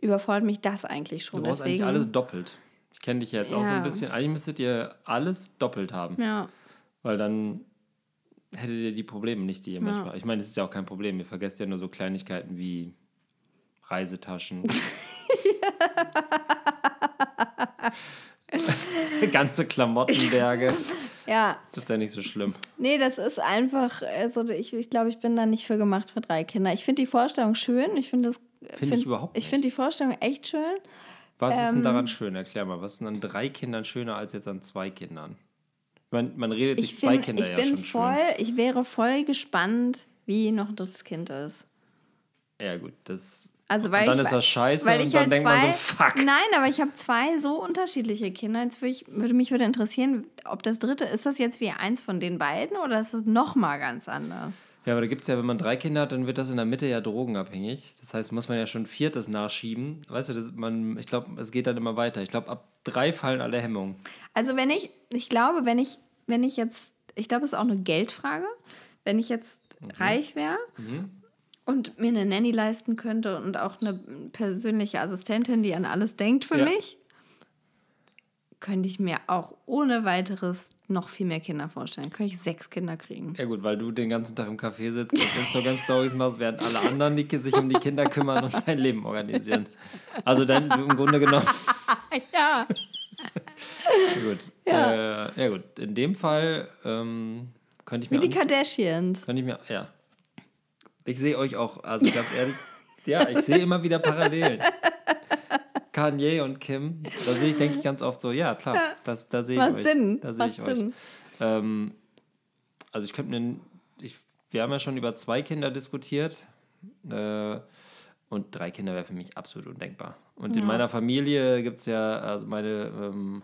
überfordert mich das eigentlich schon. Du brauchst Deswegen, eigentlich alles doppelt. Ich kenne dich ja jetzt auch so Ja. ein bisschen. Eigentlich müsstet ihr alles doppelt haben. Ja, Weil dann hättet ihr die Probleme nicht, die ihr manchmal. Ich meine, es ist ja auch kein Problem. Ihr vergesst ja nur so Kleinigkeiten wie Reisetaschen. Ganze Klamottenberge. ja. Das ist ja nicht so schlimm. Nee, das ist einfach, also ich, ich glaube, ich bin da nicht für gemacht für drei Kinder. Ich finde die Vorstellung schön. Ich finde das. Finde ich überhaupt Ich nicht. finde die Vorstellung echt schön. Was ist denn Ähm. daran schön? Erklär mal. Was ist denn an drei Kindern schöner als jetzt an zwei Kindern? Man, man redet sich Ich, zwei bin, Kinder ich ja bin schon voll, schön. ich wäre voll gespannt, wie noch ein drittes Kind ist. Ja, gut. Das, Also weil und dann ich, ist das scheiße weil und ich dann halt denkt zwei, man so, fuck. Nein, aber ich habe zwei so unterschiedliche Kinder. Jetzt würde, ich, würde mich würde interessieren, ob das dritte, ist das jetzt wie eins von den beiden oder ist das nochmal ganz anders? Ja, aber da gibt es ja, wenn man drei Kinder hat, dann wird das in der Mitte ja drogenabhängig. Das heißt, muss man ja schon ein viertes nachschieben. Weißt du, das, man, ich glaube, es geht dann immer weiter. Ich glaube, ab drei fallen alle Hemmungen. Also wenn ich, ich glaube, wenn ich, wenn ich jetzt, ich glaube, es ist auch eine Geldfrage, wenn ich jetzt Mhm. reich wäre und mir eine Nanny leisten könnte und auch eine persönliche Assistentin, die an alles denkt für Ja. mich, könnte ich mir auch ohne weiteres noch viel mehr Kinder vorstellen. Könnte ich sechs Kinder kriegen. Ja gut, weil du den ganzen Tag im Café sitzt und Instagram-Stories machst, während alle anderen, die sich um die Kinder kümmern und dein Leben organisieren. Also dann im Grunde genommen, Ja. ja gut. Ja, äh, ja gut, in dem Fall ähm, könnte ich Wie mir die auch nicht- Kardashians. könnte ich mir, ja. Ich sehe euch auch, also ganz ehrlich, ja, ich sehe immer wieder Parallelen. Kanye und Kim, da sehe ich, denke ich ganz oft so, ja klar, das, da sehe ich Macht euch. Sinn. Da sehe Macht ich euch. Sinn. Ähm, also ich könnte mir, ich, wir haben ja schon über zwei Kinder diskutiert äh, und drei Kinder wäre für mich absolut undenkbar. Und in meiner Familie gibt es ja, also meine, ähm,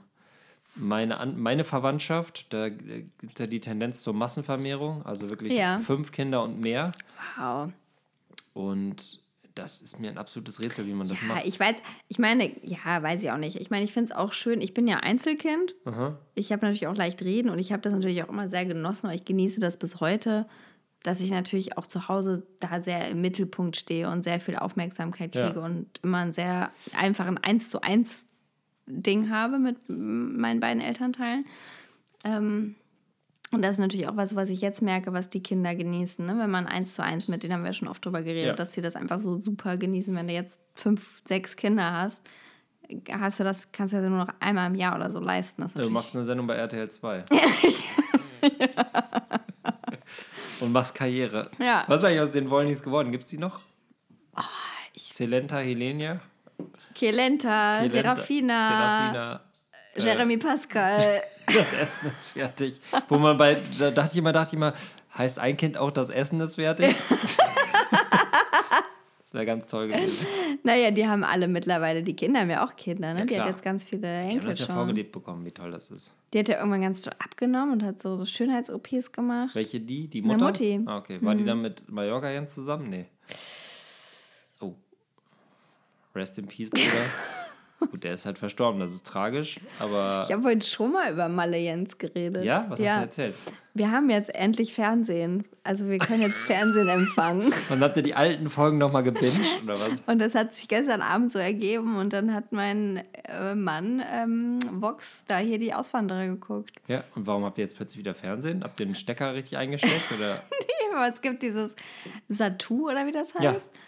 meine, An meine Verwandtschaft, da gibt es ja die Tendenz zur Massenvermehrung, also wirklich Ja. fünf Kinder und mehr. Wow. Und das ist mir ein absolutes Rätsel, wie man das Ja, macht. ich weiß, ich meine, ja, weiß ich auch nicht. Ich meine, ich finde es auch schön. Ich bin ja Einzelkind. Aha. Ich habe natürlich auch leicht reden und ich habe das natürlich auch immer sehr genossen, aber ich genieße das bis heute, dass ich natürlich auch zu Hause da sehr im Mittelpunkt stehe und sehr viel Aufmerksamkeit Ja. kriege und immer ein sehr einfach ein Eins zu eins Ding habe mit meinen beiden Elternteilen. Ähm, und das ist natürlich auch was, was ich jetzt merke, was die Kinder genießen. Ne? Wenn man eins zu eins mit denen haben wir schon oft drüber geredet, Ja. dass sie das einfach so super genießen. Wenn du jetzt fünf, sechs Kinder hast, hast du das, kannst du das nur noch einmal im Jahr oder so leisten. Das ist Du machst eine Sendung bei RTL 2. Und machst Karriere. Ja. Was ist eigentlich aus den Wollnis geworden? Gibt es die noch? Ah, Celenta, Helenia? Kelenta, Kelenta, Serafina, Serafina. Jeremy Pascal. Das Essen ist fertig. Wo man bei, da dachte ich immer, dachte ich immer, heißt ein Kind auch, das Essen ist fertig? wäre ganz toll gewesen. naja, die haben alle mittlerweile, die Kinder haben ja auch Kinder, ne? Ja, die hat jetzt ganz viele Ich habe Enkel das ja schon. vorgelebt bekommen, wie toll das ist. Die hat ja irgendwann ganz so abgenommen und hat so, so Schönheits-OPs gemacht. Welche die? Die Na, Mutter? Mutti. Ah, okay. War die dann mit Mallorca Jens zusammen? Nee. Oh. Rest in Peace, Bruder. Gut, der ist halt verstorben, das ist tragisch, aber. Ich habe heute schon mal über Malle Jens geredet. ja, was hast du erzählt? Wir haben jetzt endlich Fernsehen. Also wir können jetzt Fernsehen empfangen. Und habt ihr die alten Folgen nochmal gebinged oder was? Und das hat sich gestern Abend so ergeben und dann hat mein äh, Mann ähm, Vox da hier die Auswanderer geguckt. Ja, und warum habt ihr jetzt plötzlich wieder Fernsehen? Habt ihr den Stecker richtig eingesteckt? Oder? Aber es gibt dieses Satu oder wie das Ja. heißt. Ja,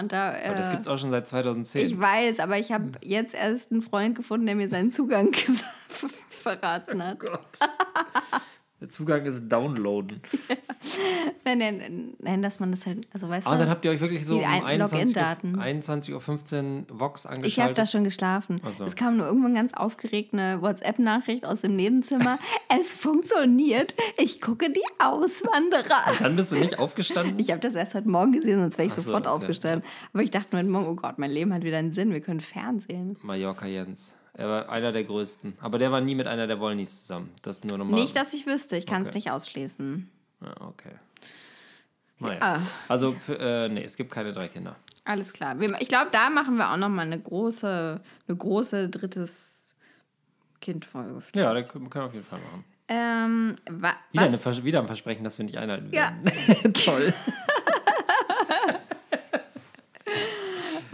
und da. Äh, Aber das gibt's auch schon seit 2010. ich weiß, aber ich habe jetzt erst einen Freund gefunden, der mir seinen Zugang verraten hat. Der Zugang ist Downloaden. Nein, nein, nein, dass man das halt, also weißt Ah, und dann habt ihr euch wirklich so um ein- 21 Uhr, Login-Daten. 21.15 Uhr Vox ich habe da schon geschlafen. So. Es kam nur irgendwann ganz aufgeregt eine WhatsApp-Nachricht aus dem Nebenzimmer. es funktioniert. Ich gucke die Auswanderer. Dann bist du nicht aufgestanden? Ich habe das erst heute Morgen gesehen, sonst wäre ich so, sofort aufgestanden. Aber ich dachte heute Morgen, oh Gott, mein Leben hat wieder einen Sinn. Wir können Fernsehen. Mallorca Jens. Er war einer der größten. Aber der war nie mit einer der Wollnis zusammen. Das nur nochmal. Nicht, dass ich wüsste. Ich kann es Okay. nicht ausschließen. Ja, okay. Naja. Ja. Also, für, äh, nee, es gibt keine drei Kinder. Alles klar. Ich glaube, da machen wir auch noch mal eine große, eine große drittes Kind-Folge. Ja, das können wir auf jeden Fall machen. Ähm, wa Wieder, eine, was? Vers- wieder ein Versprechen, das wir nicht einhalten Ja. werden. Toll.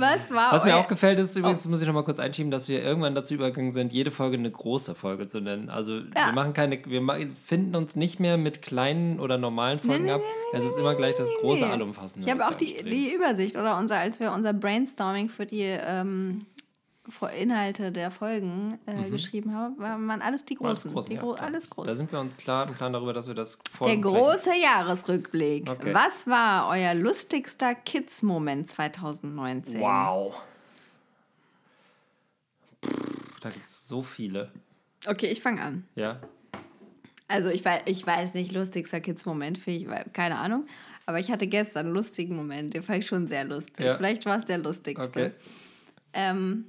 Was war Was mir auch gefällt, ist übrigens, Oh. muss ich noch mal kurz einschieben, dass wir irgendwann dazu übergegangen sind, jede Folge eine große Folge zu nennen. Also wir machen keine, wir finden uns nicht mehr mit kleinen oder normalen Folgen nee, ab. nee, es ist immer gleich das große, allumfassende. Ich habe auch die, die Übersicht oder unser, als wir unser Brainstorming für die ähm, Inhalte der Folgen äh, geschrieben haben, waren alles die Mhm. Alles großen. großen, die ja, gro klar. alles groß. Da sind wir uns klar im Klaren darüber, dass wir das Der große Jahresrückblick. Okay. Was war euer lustigster Kids-Moment 2019? Wow. Pff, Da gibt es so viele. Okay, ich fange an. Ja. Also ich weiß, ich weiß nicht, lustigster Kids-Moment, keine Ahnung. Aber ich hatte gestern einen lustigen Moment, den fand ich schon sehr lustig. Ja. Vielleicht war es der lustigste. Okay. Ähm,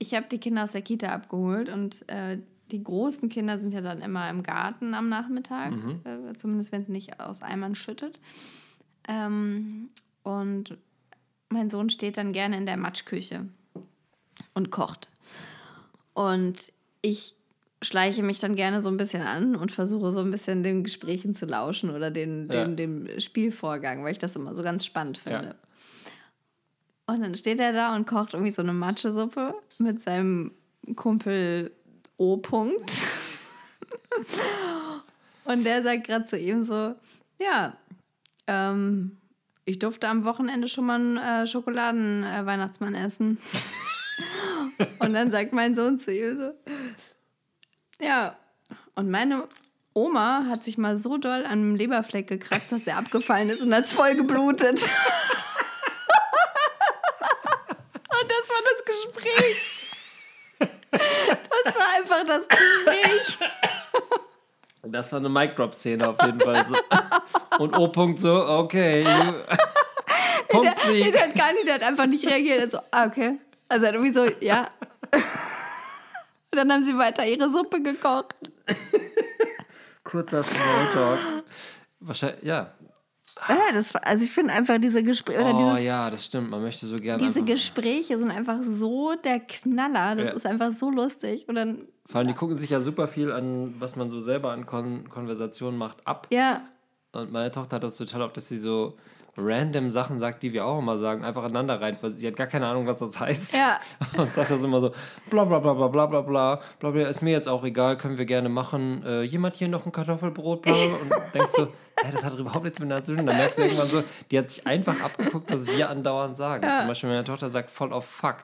ich habe die Kinder aus der Kita abgeholt und äh, die großen Kinder sind ja dann immer im Garten am Nachmittag, Mhm. äh, zumindest wenn es nicht aus Eimern schüttet. Ähm, und mein Sohn steht dann gerne in der Matschküche und kocht. Und ich schleiche mich dann gerne so ein bisschen an und versuche so ein bisschen den Gesprächen zu lauschen oder den, Ja. den, dem Spielvorgang, weil ich das immer so ganz spannend finde. Ja. Und dann steht er da und kocht irgendwie so eine Matschesuppe mit seinem Kumpel O. -Punkt. und der sagt gerade zu ihm so, ja, ähm, ich durfte am Wochenende schon mal einen äh, Schokoladen-Weihnachtsmann essen. und dann sagt mein Sohn zu ihm so, ja, und meine Oma hat sich mal so doll an einem Leberfleck gekratzt, dass er abgefallen ist und hat es voll geblutet. Und das war das Gespräch. Das war einfach das Gespräch. Das war eine Mic-Drop-Szene auf jeden Fall. So. Und O-Punkt so, okay. Punkt Der, Sieg. der hat gar nicht, der hat einfach nicht reagiert. Er so, ah, okay. Also er hat irgendwie so, ja. Und dann haben sie weiter ihre Suppe gekocht. Kurzer Smalltalk. Wahrscheinlich, ja. Ja, das, war- also ich finde einfach diese Gespräche oh dieses, ja, das stimmt. Man möchte so gerne. diese Gespräche sind einfach so der Knaller. Das Ja. ist einfach so lustig. Und dann, vor allem, die gucken sich ja super viel an, was man so selber an Kon Konversationen macht, ab. ja, Und meine Tochter hat das total oft, dass sie so random Sachen sagt, die wir auch immer sagen, einfach aneinander rein. weil Sie hat gar keine Ahnung, was das heißt. Ja. Und sagt das immer so, bla bla bla bla bla bla bla, bla ist mir jetzt auch egal, können wir gerne machen. Äh, jemand hier noch ein Kartoffelbrot, bla bla. Und denkst so, hä, das hat überhaupt nichts miteinander zu tun. Dann merkst du irgendwann so, die hat sich einfach abgeguckt, was wir andauernd sagen. Zum Beispiel meine Tochter sagt voll auf Fuck.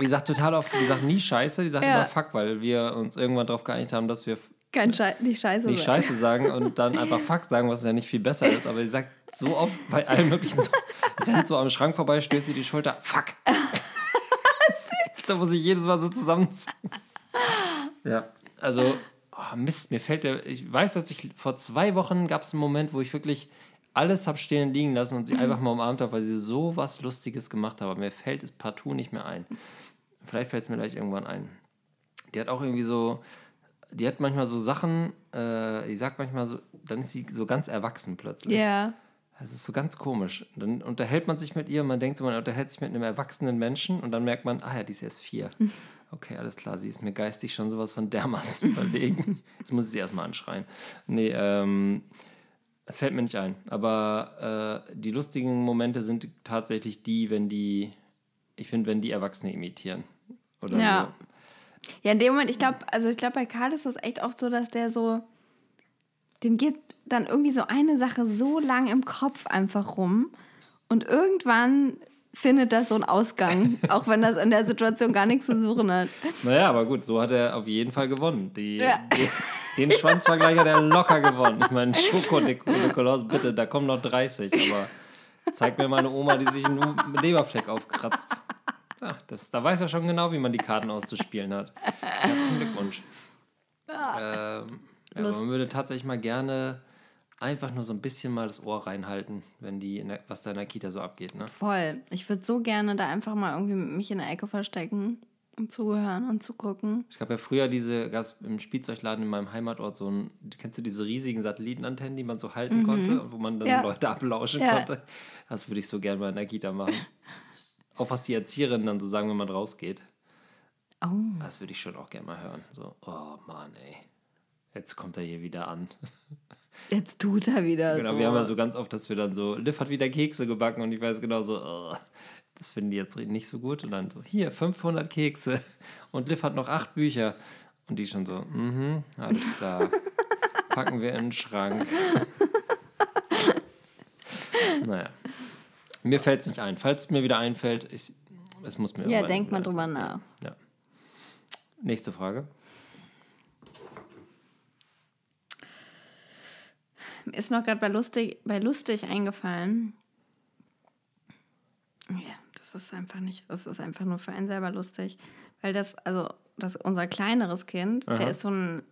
Die sagt total oft, die sagt nie Scheiße, die sagt Ja. immer Fuck, weil wir uns irgendwann darauf geeinigt haben, dass wir kein Schei nicht scheiße. nicht. Scheiße sagen und dann einfach Fuck sagen, was ja nicht viel besser ist. Aber sie sagt so oft bei allen möglichen so, rennt so am Schrank vorbei, stößt sie die Schulter, Fuck. da muss ich jedes Mal so zusammenziehen. Ja, also, oh Mist, mir fällt der, ich weiß, dass ich vor zwei Wochen gab es einen Moment, wo ich wirklich alles habe stehen und liegen lassen und sie einfach mal umarmt habe, weil sie so was Lustiges gemacht hat. Aber mir fällt es partout nicht mehr ein. Vielleicht fällt es mir gleich irgendwann ein. Die hat auch irgendwie so, die hat manchmal so Sachen, äh, die sagt manchmal so, dann ist sie so ganz erwachsen plötzlich. Ja. Das ist so ganz komisch. Dann unterhält man sich mit ihr, man denkt so, man unterhält sich mit einem erwachsenen Menschen und dann merkt man, ah ja, die ist erst vier. Okay, alles klar, sie ist mir geistig schon sowas von dermaßen überlegen. Jetzt muss ich sie erstmal anschreien. Nee, ähm, es fällt mir nicht ein. Aber äh, die lustigen Momente sind tatsächlich die, wenn die, ich finde, wenn die Erwachsene imitieren. Oder Ja. so. Ja, in dem Moment, ich glaube, also ich glaube, bei Karl ist das echt oft so, dass der so, dem geht dann irgendwie so eine Sache so lang im Kopf einfach rum und irgendwann findet das so einen Ausgang, auch wenn das in der Situation gar nichts zu suchen hat. Naja, aber gut, so hat er auf jeden Fall gewonnen. Die, Ja. die, den Schwanzvergleich hat er locker gewonnen. Ich meine, Schoko-Nikolaus, bitte, da kommen noch 30, aber zeig mir meine Oma, die sich einen Leberfleck aufkratzt. Ja, das, da weiß er schon genau, wie man die Karten auszuspielen hat. Herzlichen Glückwunsch. Ähm, ja, man würde tatsächlich mal gerne einfach nur so ein bisschen mal das Ohr reinhalten, wenn die der, was da in der Kita so abgeht. Ne? Voll. Ich würde so gerne da einfach mal irgendwie mich in der Ecke verstecken und zuhören und zugucken. Ich gab ja früher diese, gab's im Spielzeugladen in meinem Heimatort so ein, kennst du diese riesigen Satellitenantennen, die man so halten konnte und wo man dann Mhm. Ja. Leute ablauschen Ja. konnte? Das würde ich so gerne mal in der Kita machen. auch was die Erzieherinnen dann so sagen, wenn man rausgeht. Oh. Das würde ich schon auch gerne mal hören. So, oh Mann, ey. Jetzt kommt er hier wieder an. Jetzt tut er wieder Genau, so. wir haben ja so ganz oft, dass wir dann so, Liv hat wieder Kekse gebacken und ich weiß genau so, oh, das finden die jetzt nicht so gut. Und dann so, hier, 500 Kekse und Liv hat noch acht Bücher. Und die schon so, mhm, alles klar. Packen wir in den Schrank. naja. Mir fällt es nicht ein. Falls es mir wieder einfällt, ich, es muss mir ja, denk mal drüber nach. Ja. Nächste Frage. Ist noch gerade bei lustig, bei lustig eingefallen. Ja, das ist einfach nicht, das ist einfach nur für einen selber lustig. Weil das, also, das, unser kleineres Kind, Aha. der ist so ein,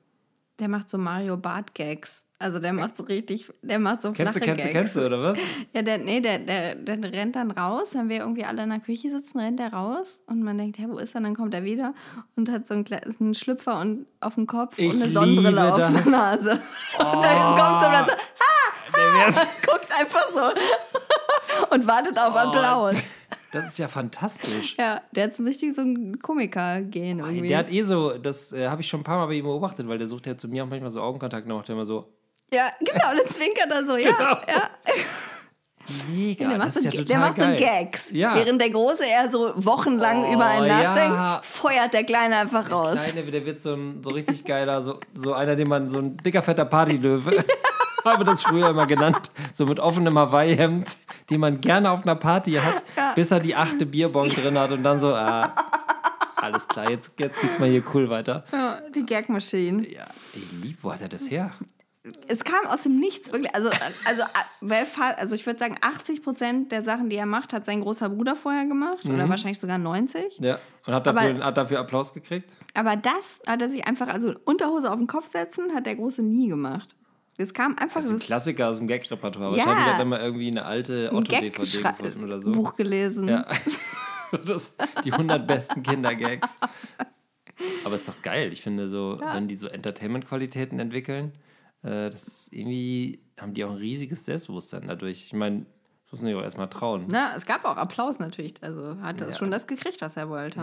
der macht so Mario Bart Gags. Also der macht so richtig, der macht so Kennst du, flache kennst du, Gags. kennst du, oder was? Ja, der, nee, der, der, der rennt dann raus, wenn wir irgendwie alle in der Küche sitzen, rennt er raus und man denkt, hä, wo ist er? Dann kommt er wieder und hat so einen, einen Schlüpfer und, auf dem Kopf Ich und eine Sonnenbrille auf der Nase. Und dann kommt so und dann so, Der wär's- guckt einfach so und wartet auf Applaus. Das ist ja fantastisch. Ja, der hat so richtig so einen Komiker-Gen irgendwie. Der hat eh so, das äh, habe ich schon ein paar Mal bei ihm beobachtet, weil der sucht ja zu mir auch manchmal so Augenkontakt und macht immer so, ja, genau, dann zwinkert er so, ja. Genau. ja. mega, Der macht, so, ja der macht so. Gags. Ja. Während der Große eher so wochenlang Oh, über einen ja. nachdenkt, feuert der Kleine einfach Der raus. Kleine, der wird so ein so richtig geiler, so, so einer, den man, so ein dicker, fetter Partylöwe, habe das früher immer genannt, so mit offenem Hawaii-Hemd, den man gerne auf einer Party hat, bis er die achte Bierbong drin hat und dann so, ah, alles klar, jetzt, jetzt geht's mal hier cool weiter. Ja, die Gag-Maschine. Ja, ich lieb, wo hat er das her? Es kam aus dem Nichts, wirklich. Also, also, fa- also ich würde sagen, 80 Prozent der Sachen, die er macht, hat sein großer Bruder vorher gemacht. Oder wahrscheinlich sogar 90. Ja, und hat dafür, Aber- hat dafür Applaus gekriegt? Aber das hat er sich einfach, also Unterhose auf den Kopf setzen, hat der Große nie gemat. Es kam einfach Das ist ein Klassiker aus dem Gag-Repertoire. Ja. Wahrscheinlich hat er mal irgendwie eine alte Otto-DVD gefunden oder so. Buch gelesen. Ja. das, die 100 besten Kindergags. Aber ist doch geil. Ich finde so, wenn die so Entertainment-Qualitäten entwickeln, äh, das irgendwie haben die auch ein riesiges Selbstbewusstsein dadurch. Ich meine, das muss man sich auch erstmal trauen. Na, es gab auch Applaus natürlich. Also hat er Ja. schon das gekriegt, was er wollte.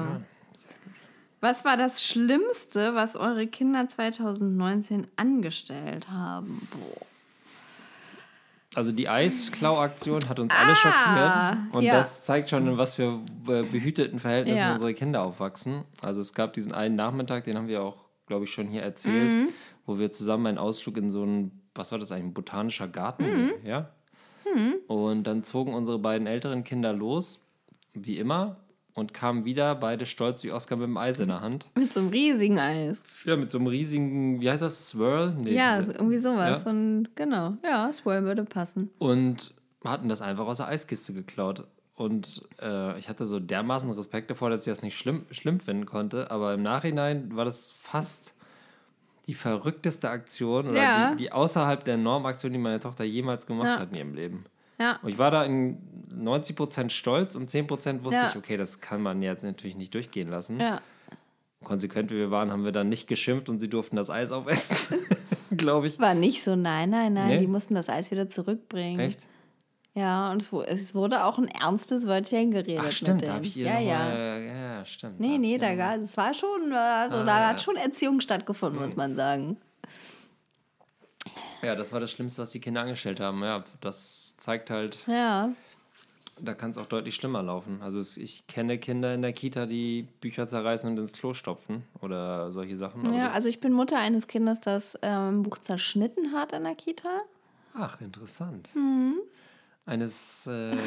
Was war das Schlimmste, was eure Kinder 2019 angestellt haben? Boah. Also die Eisklau-Aktion hat uns alle schockiert. Und ja. das zeigt schon, in was für äh, behüteten Verhältnissen Ja. unsere Kinder aufwachsen. Also es gab diesen einen Nachmittag, den haben wir auch, glaube ich, schon hier erzählt, Mhm. Wo wir zusammen einen Ausflug in so einen, was war das eigentlich, ein botanischer Garten, Mhm. ja? Und dann zogen unsere beiden älteren Kinder los, wie immer, und kamen wieder, beide stolz wie Oscar mit dem Eis in der Hand. Mit so einem riesigen Eis. Ja, mit so einem riesigen, wie heißt das, Swirl? Nee, ja, diese- irgendwie sowas. Ja. Ein, genau. Ja, Swirl würde passen. und hatten das einfach aus der Eiskiste geklaut. Und äh, ich hatte so dermaßen Respekt davor, dass ich das nicht schlimm, schlimm finden konnte. Aber im Nachhinein war das fast die verrückteste Aktion oder Ja. die, die außerhalb der Normaktion, die meine Tochter jemals gemacht Ja. hat in ihrem Leben. Ja. Und ich war da in 90% stolz und 10% wusste Ja. ich, okay, das kann man jetzt natürlich nicht durchgehen lassen. Ja. Konsequent wie wir waren, haben wir dann nicht geschimpft und sie durften das Eis aufessen, glaube ich. War nicht so, nein, nein, nein. Nee? Die mussten das Eis wieder zurückbringen. Echt? Ja, und es, es wurde auch ein ernstes Wörtchen geredet. Ach stimmt, mit da habe ich ihr ja, ja. Mal, ja, stimmt. Nee, nee, da gar, es war schon, also Ah, da ja. hat schon Erziehung stattgefunden, muss man sagen. Ja, das war das Schlimmste, was die Kinder angestellt haben. Ja, das zeigt halt, Ja. da kann es auch deutlich schlimmer laufen. Also es, ich kenne Kinder in der Kita, die Bücher zerreißen und ins Klo stopfen oder solche Sachen. aber Ja, also ich bin Mutter eines Kindes, das ähm, ein Buch zerschnitten hat in der Kita. Ach, interessant. Mhm. Eines, äh, äh,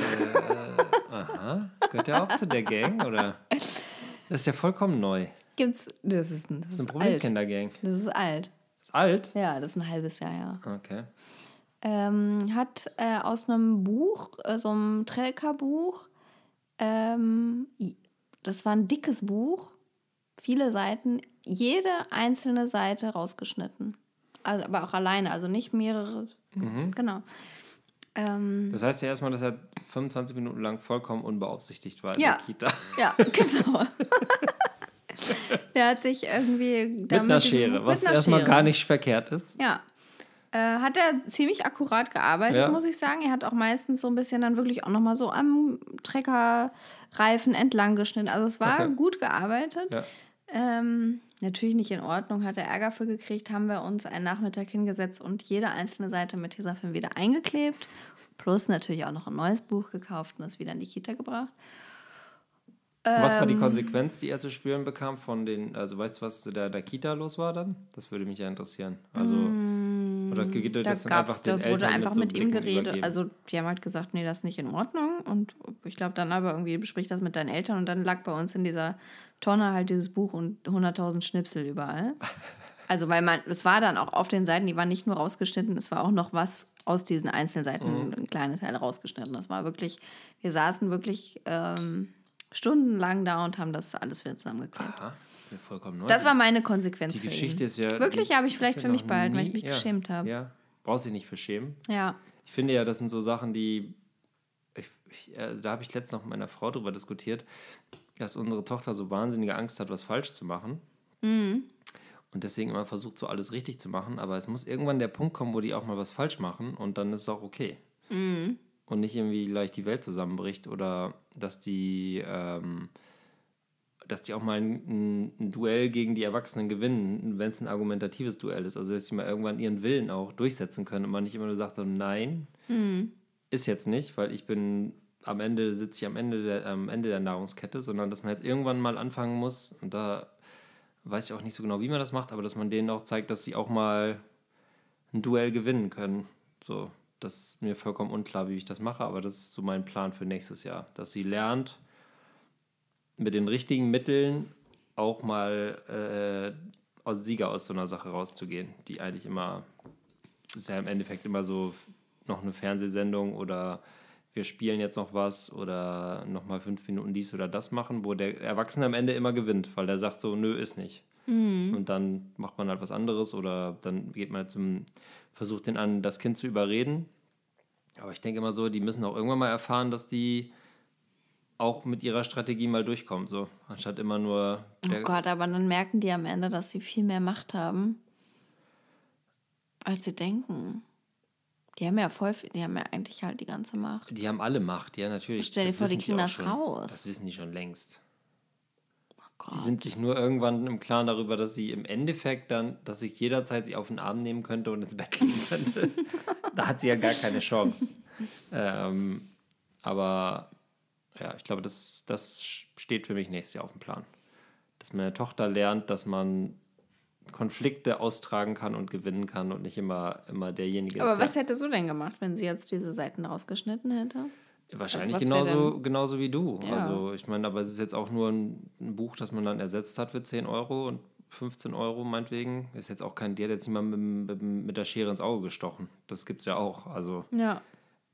aha, gehört der auch zu der Gang oder? Das ist ja vollkommen neu. Gibt's, das ist, ein- das Das ist alt. Problemkindergang. Das ist alt. Ist alt? Ja, das ist ein halbes Jahr, ja. Okay. ähm, hat äh, aus einem Buch, äh, so einem Trelka-Buch, ähm, das war ein dickes Buch, viele Seiten, jede einzelne Seite rausgeschnitten. Also, aber auch alleine, also nicht mehrere. Genau. Ähm, Das heißt ja erstmal, dass er 25 Minuten lang vollkommen unbeaufsichtigt war in Ja. der Kita. ja, genau. Der hat sich irgendwie. Mit da einer Schere, was mit erstmal gar nicht verkehrt ist. Ja. Äh, hat er ziemlich akkurat gearbeitet, Ja. muss ich sagen. Er hat auch meistens so ein bisschen dann wirklich auch nochmal so am Treckerreifen entlang geschnitten. Also es war Okay. gut gearbeitet. Ja. Ähm, natürlich nicht in Ordnung, hat er Ärger für gekriegt, haben wir uns einen Nachmittag hingesetzt und jede einzelne Seite mit Tesafilm wieder eingeklebt. Plus natürlich auch noch ein neues Buch gekauft und es wieder in die Kita gebracht. Was war die Ähm, Konsequenz, die er zu spüren bekam von den, also weißt du, was der, der Kita los war dann? Das würde mich ja interessieren. Also, oder geht euch Da das dann den da wurde Eltern einfach so mit ihm geredet. übergeben? Also die haben halt gesagt, nee, das ist nicht in Ordnung. Und ich glaube dann aber irgendwie besprich das mit deinen Eltern. Und dann lag bei uns in dieser Tonne halt dieses Buch und 100.000 Schnipsel überall. Also weil man, es war dann auch auf den Seiten, die waren nicht nur rausgeschnitten, es war auch noch was aus diesen Einzelseiten, Mhm. ein kleine Teile rausgeschnitten. Das war wirklich, wir saßen wirklich ähm, stundenlang da und haben das alles wieder zusammengeklebt. Aha, das ist mir vollkommen neu. Das war meine Konsequenz die für Geschichte ist ja. Wirklich habe ich vielleicht für mich behalten, weil nie- ich mich ja, geschämt habe. Ja, brauchst dich nicht für schämen. ja. Ich finde ja, das sind so Sachen, die. Ich, ich, äh, da habe ich letztens noch mit meiner Frau drüber diskutiert, dass unsere Tochter so wahnsinnige Angst hat, was falsch zu machen. Mhm. Und deswegen immer versucht, so alles richtig zu machen. Aber es muss irgendwann der Punkt kommen, wo die auch mal was falsch machen und dann ist es auch okay. Mhm. Und nicht irgendwie gleich die Welt zusammenbricht oder dass die. Ähm, dass die auch mal ein, ein Duell gegen die Erwachsenen gewinnen, wenn es ein argumentatives Duell ist. Also, dass sie mal irgendwann ihren Willen auch durchsetzen können und man nicht immer nur sagt, nein, ist jetzt nicht, weil ich bin am Ende, sitze ich am Ende, der, am Ende der Nahrungskette, sondern dass man jetzt irgendwann mal anfangen muss und da weiß ich auch nicht so genau, wie man das macht, aber dass man denen auch zeigt, dass sie auch mal ein Duell gewinnen können. So, das ist mir vollkommen unklar, wie ich das mache, aber das ist so mein Plan für nächstes Jahr, dass sie lernt, mit den richtigen Mitteln auch mal äh, als Sieger aus so einer Sache rauszugehen, die eigentlich immer, das ist ja im Endeffekt immer so noch eine Fernsehsendung oder wir spielen jetzt noch was oder nochmal fünf Minuten dies oder das machen, wo der Erwachsene am Ende immer gewinnt, weil der sagt so, nö, ist nicht. Und dann macht man halt was anderes oder dann geht man zum, versucht den an, das Kind zu überreden. Aber ich denke immer so, die müssen auch irgendwann mal erfahren, dass die auch mit ihrer Strategie mal durchkommen, so. Anstatt immer nur. Oh Gott, aber dann merken die am Ende, dass sie viel mehr Macht haben, als sie denken. Die haben ja voll, die haben ja eigentlich halt die ganze Macht. Die haben alle Macht, ja, natürlich. Stell dir vor, die kriegen das raus. Das wissen die schon längst. Gott. Die sind sich nur irgendwann im Klaren darüber, dass sie im Endeffekt dann, dass ich jederzeit sie auf den Arm nehmen könnte und ins Bett legen könnte. da hat sie ja gar keine Chance. Ähm, aber ja, ich glaube, das, das steht für mich nächstes Jahr auf dem Plan. Dass meine Tochter lernt, dass man Konflikte austragen kann und gewinnen kann und nicht immer, immer derjenige Aber ist, was der hättest du denn gemacht, wenn sie jetzt diese Seiten rausgeschnitten hätte? Wahrscheinlich Also was wär genauso, genauso wie du. Ja. Also ich meine, aber es ist jetzt auch nur ein, ein Buch, das man dann ersetzt hat für 10 Euro und 15 Euro meinetwegen. Ist jetzt auch kein, die hat jetzt niemand mit, mit, der Schere ins Auge gestochen. Das gibt's ja auch. Also, Ja.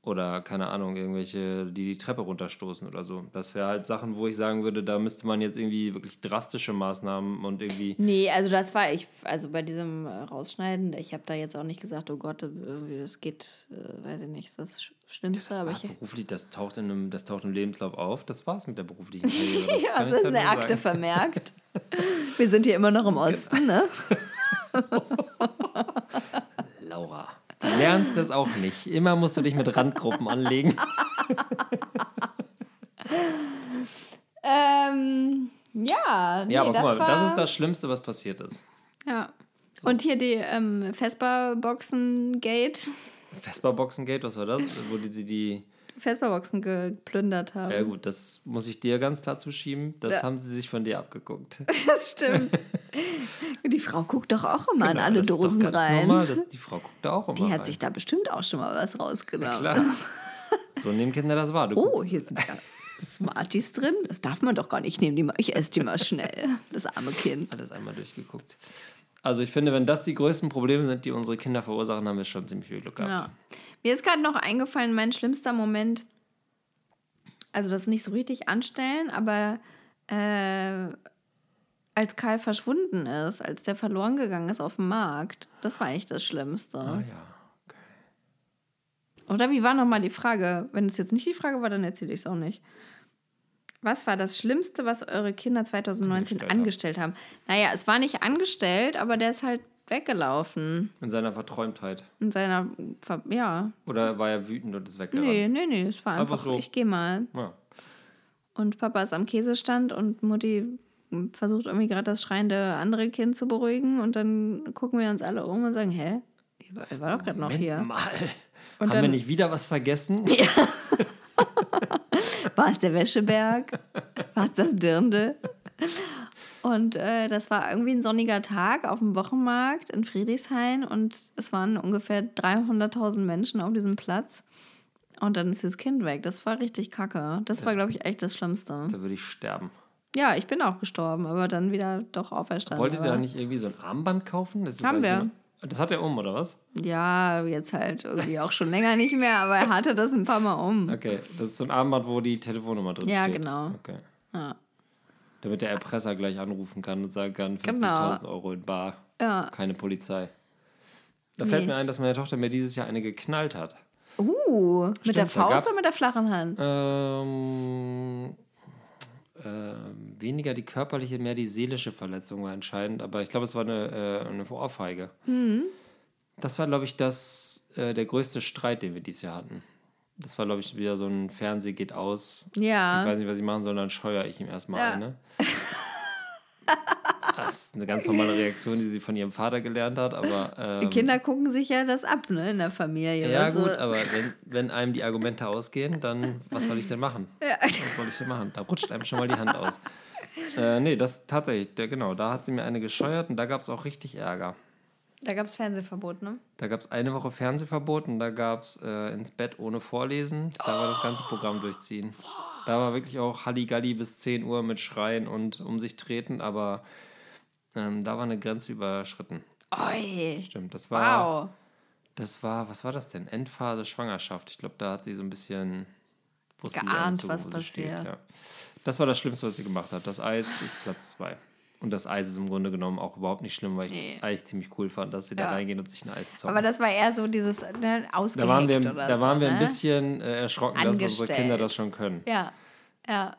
Oder keine Ahnung, irgendwelche, die die Treppe runterstoßen oder so. Das wäre halt Sachen, wo ich sagen würde, da müsste man jetzt irgendwie wirklich drastische Maßnahmen und irgendwie. Nee, also das war ich, also bei diesem äh, Rausschneiden, ich habe da jetzt auch nicht gesagt, oh Gott, irgendwie das geht, äh, weiß ich nicht, das Sch- Schlimmste, Das, aber war ich. beruflich, das, taucht in einem, das taucht im Lebenslauf auf. Das war's mit der beruflichen Karriere. Das Ja, das ist da eine Akte sagen. vermerkt. Wir sind hier immer noch im Osten, ne? Laura. Du lernst es auch nicht. Immer musst du dich mit Randgruppen anlegen. Ähm, ja, nee, Ja, aber das guck mal, war, das ist das Schlimmste, was passiert ist. Ja. Und hier die ähm, Vespa-Boxen-Gate, Vespa-Boxengate, was war das? Wo die, sie die. Vespa-Boxen geplündert haben. Ja, gut, das muss ich dir ganz klar zuschieben. Das Ja. haben sie sich von dir abgeguckt. Das stimmt. die Frau guckt doch auch immer in Genau, alle ist doch Dosen rein. Normal, das, die Frau guckt da auch immer Die hat rein. sich da bestimmt auch schon mal was rausgenommen. Klar. So nehmen Kinder das wahr. Du Oh, guckst- hier sind ja Smarties drin. Das darf man doch gar nicht nehmen. Die mal, ich esse die mal schnell. Das arme Kind. alles einmal durchgeguckt. Also ich finde, wenn das die größten Probleme sind, die unsere Kinder verursachen, haben wir schon ziemlich viel Glück gehabt. Ja. Mir ist gerade noch eingefallen, mein schlimmster Moment, also das nicht so richtig anstellen, aber äh, als Karl verschwunden ist, als der verloren gegangen ist auf dem Markt, das war eigentlich das Schlimmste. Ah ja. Oder wie war nochmal die Frage? Wenn es jetzt nicht die Frage war, dann erzähle ich es auch nicht. Was war das Schlimmste, was eure Kinder 2019 Angestellt angestellt, haben? Naja, es war nicht angestellt, aber der ist halt weggelaufen. In seiner Verträumtheit. In seiner, Ver ja. Oder war er wütend und ist weggerannt? Nee, nee, nee, es war Einfach einfach, so. ich gehe mal. Ja. Und Papa ist am Käsestand und Mutti versucht irgendwie gerade das schreiende andere Kind zu beruhigen. Und dann gucken wir uns alle um und sagen, hä? Er war, doch gerade noch hier. mal. Und Haben wir dann- nicht wieder was vergessen? War es der Wäscheberg? War es das Dirndl? Und äh, das war irgendwie ein sonniger Tag auf dem Wochenmarkt in Friedrichshain und es waren ungefähr 300.000 Menschen auf diesem Platz. Und dann ist das Kind weg. Das war richtig kacke. Das war, glaube ich, echt das Schlimmste. Da würde ich sterben. Ja, ich bin auch gestorben, aber dann wieder doch auferstanden. Wolltet ihr da nicht irgendwie so ein Armband kaufen? Das ist Haben wir. Das hat er um, oder was? Ja, jetzt halt irgendwie auch schon länger nicht mehr, aber er hatte das ein paar Mal um. Okay, das ist so ein Armband, wo die Telefonnummer drin Ja, steht. genau. Okay. Ja. Damit der Erpresser gleich anrufen kann und sagen kann, 50.000 Genau. Euro in Bar, Ja. keine Polizei. Da Nee. fällt mir ein, dass meine Tochter mir dieses Jahr eine geknallt hat. Uh, mit der Stimmt, Faust oder mit der flachen Hand? Ähm, ähm, weniger die körperliche, mehr die seelische Verletzung war entscheidend, aber ich glaube, es war eine, äh, eine Ohrfeige. Mhm. Das war, glaube ich, das, äh, der größte Streit, den wir dieses Jahr hatten. Das war, glaube ich, wieder so ein Fernseh geht aus. Ja. Ich weiß nicht, was ich machen soll, dann scheuere ich ihm erstmal Ja. eine. Das ist eine ganz normale Reaktion, die sie von ihrem Vater gelernt hat, aber. Die Ähm, Kinder gucken sich ja das ab, ne, in der Familie. ja, du? gut, aber wenn, wenn einem die Argumente ausgehen, dann was soll ich denn machen? Ja. Was soll ich denn machen? Da rutscht einem schon mal die Hand aus. Äh, nee, das tatsächlich, der, genau, da hat sie mir eine gescheuert und da gab es auch richtig Ärger. Da gab es Fernsehverbot, ne? Da gab es eine Woche Fernsehverbot und da gab es äh, ins Bett ohne Vorlesen. Da war das ganze Programm durchziehen. Da war wirklich auch Halligalli bis 10 Uhr mit Schreien und um sich treten, aber ähm, da war eine Grenze überschritten. Oi. Stimmt, das war, Wow. das war, was war das denn? Endphase Schwangerschaft. Ich glaube, da hat sie so ein bisschen Geahnt, was passiert. ja. Das war das Schlimmste, was sie gemacht hat. Das Eis ist Platz zwei. Und das Eis ist im Grunde genommen auch überhaupt nicht schlimm, weil ich Nee. es eigentlich ziemlich cool fand, dass sie da Ja. reingehen und sich ein Eis zocken. Aber das war eher so dieses ne, Da waren wir, da so, waren wir ein ne? bisschen äh, erschrocken, dass unsere. Kinder das schon können. Ja, ja.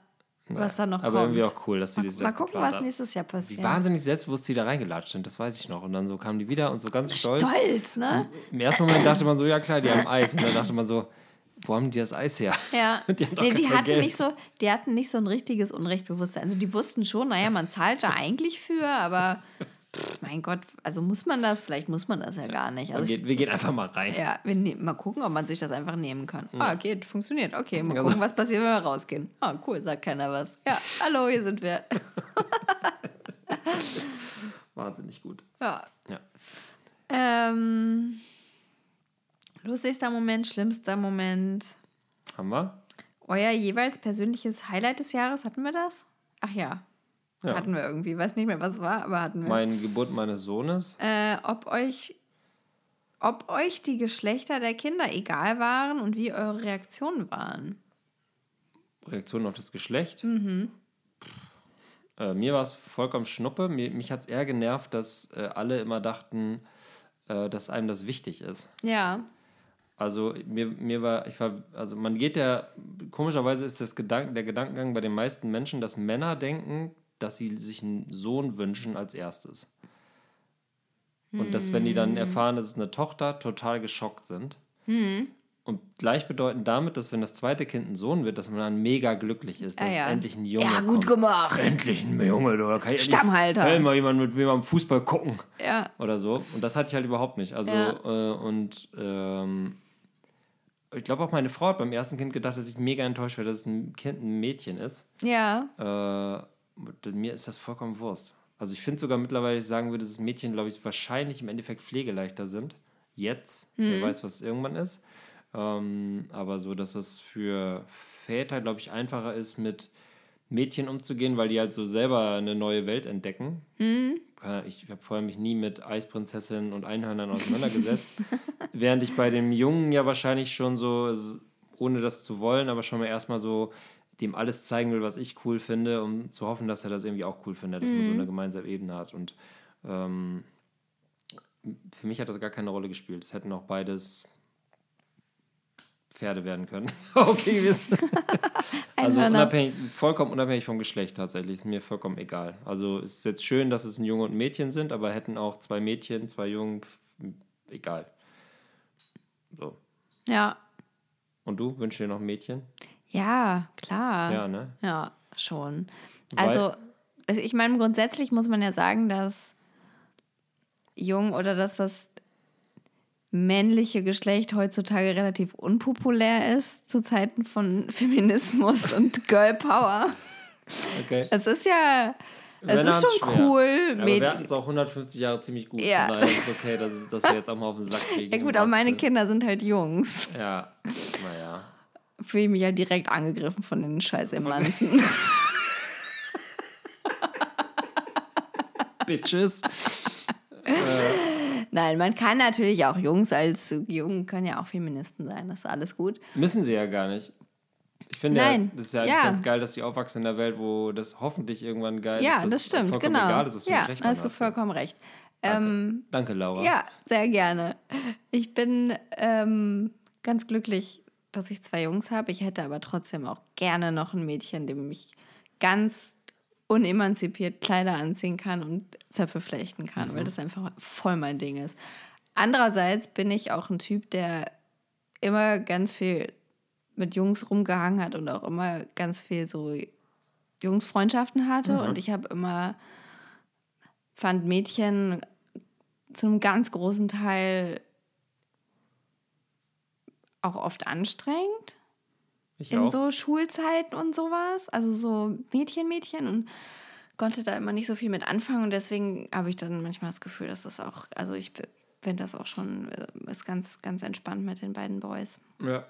Was da noch aber kommt. irgendwie auch cool, dass die das Mal gucken, was haben. nächstes Jahr passiert. Wie wahnsinnig selbstbewusst die da reingelatscht sind, das weiß ich noch. Und dann so kamen die wieder und so ganz stolz. Stolz, ne? Im ersten Moment dachte man so, ja klar, die haben Eis. Und dann dachte man so, wo haben die das Eis her? Ja. Die haben nee, die hatten Geld. nicht so, die hatten nicht so ein richtiges Unrechtbewusstsein. Also die wussten schon, naja, man zahlt da eigentlich für, aber pff, mein Gott, also muss man das? Vielleicht muss man das ja gar nicht. Also gehen, wir gehen einfach mal rein. Ja, wir ne mal gucken, ob man sich das einfach nehmen kann. Ah, geht, funktioniert. Okay, mal Also- gucken, was passiert, wenn wir rausgehen. Ah, cool, sagt keiner was. Ja, hallo, hier sind wir. Wahnsinnig gut. Ja. Ja. Ähm, lustigster Moment, schlimmster Moment. Haben wir? Euer jeweils persönliches Highlight des Jahres, hatten wir das? Ach ja, Ja. hatten wir irgendwie. Weiß nicht mehr, was es war, aber hatten wir. Meine Geburt meines Sohnes. äh, ob euch ob euch die Geschlechter der Kinder egal waren und wie eure Reaktionen waren. Reaktion auf das Geschlecht. Mhm. Äh, mir war es vollkommen schnuppe. Mir, mich hat es eher genervt, dass äh, alle immer dachten, äh, dass einem das wichtig ist. Ja. Also mir, mir war, ich war, also man geht ja, komischerweise ist das Gedanken, der Gedankengang bei den meisten Menschen, dass Männer denken, dass sie sich einen Sohn wünschen als erstes. Und dass, wenn die Hm. dann erfahren, dass es eine Tochter, total geschockt sind. Und gleichbedeutend damit, dass wenn das zweite Kind ein Sohn wird, dass man dann mega glücklich ist, Ah, dass ja. endlich ein Junge Ja, kommt. gut gemacht. Endlich ein Junge, oder kann ich endlich- Stammhalter. Kann ich mal jemand mit mir am Fußball gucken Ja. oder so. Und das hatte ich halt überhaupt nicht. Also, Ja. äh, und ähm, ich glaube auch meine Frau hat beim ersten Kind gedacht, dass ich mega enttäuscht wäre, dass ein Kind ein Mädchen ist. Ja. Äh, mir ist das vollkommen Wurst. Also ich finde sogar mittlerweile, ich sagen würde, dass Mädchen, glaube ich, wahrscheinlich im Endeffekt pflegeleichter sind. Jetzt. Wer Mhm. weiß, was irgendwann ist. Ähm, aber so, dass es für Väter, glaube ich, einfacher ist, mit Mädchen umzugehen, weil die halt so selber eine neue Welt entdecken. Mhm. Ich habe vorher mich nie mit Eisprinzessinnen und Einhörnern auseinandergesetzt. Während ich bei dem Jungen ja wahrscheinlich schon so, ohne das zu wollen, aber schon mal erstmal so dem alles zeigen will, was ich cool finde, um zu hoffen, dass er das irgendwie auch cool findet, dass man so eine gemeinsame Ebene hat. Und ähm, für mich hat das gar keine Rolle gespielt. Es hätten auch beides Pferde werden können. okay gewesen. also Einhörner. unabhängig, vollkommen unabhängig vom Geschlecht tatsächlich. Ist mir vollkommen egal. Also es ist jetzt schön, dass es ein Junge und ein Mädchen sind, aber hätten auch zwei Mädchen, zwei Jungen, egal. So. Ja. Und du wünschst dir noch ein Mädchen? Ja, klar. Ja, ne? Ja, schon. Weil- Also, also ich meine, grundsätzlich muss man ja sagen, dass jung oder dass das männliche Geschlecht heutzutage relativ unpopulär ist zu Zeiten von Feminismus und Girl Power. Okay. Es ist ja, es Männer ist schon cool. Aber Mäd- wir hatten es auch 150 Jahre ziemlich gut. Ja. Von daher ist es okay, dass, dass wir jetzt auch mal auf den Sack kriegen. ja gut, aber meine Kinder sind halt Jungs. Ja, naja. Fühle ich mich halt direkt angegriffen von den scheiß Emanzen. Bitches. Nein, man kann natürlich auch Jungs als Jungen können ja auch Feministen sein. Das ist alles gut. Müssen sie ja gar nicht. Ich finde Nein. ja, das ist ja Ja. ganz geil, dass die aufwachsen in einer Welt, wo das hoffentlich irgendwann geil Ja, ist. dass das stimmt, genau. egal ist, was ja, da hast du hat. vollkommen recht. Danke. Ähm, Danke, Laura. ja, sehr gerne. Ich bin ähm, ganz glücklich, dass ich zwei Jungs habe. Ich hätte aber trotzdem auch gerne noch ein Mädchen, dem ich ganz unemanzipiert Kleider anziehen kann und Zöpfe flechten kann, Mhm. weil das einfach voll mein Ding ist. Andererseits bin ich auch ein Typ, der immer ganz viel mit Jungs rumgehangen hat und auch immer ganz viel so Jungsfreundschaften hatte. Mhm. Und ich habe immer, fand Mädchen zu einem ganz großen Teil auch oft anstrengend ich in auch. so Schulzeiten und sowas. Also so Mädchen, Mädchen und konnte da immer nicht so viel mit anfangen und deswegen habe ich dann manchmal das Gefühl, dass das auch, also ich finde das auch schon, äh, ist ganz, ganz entspannt mit den beiden Boys. Ja.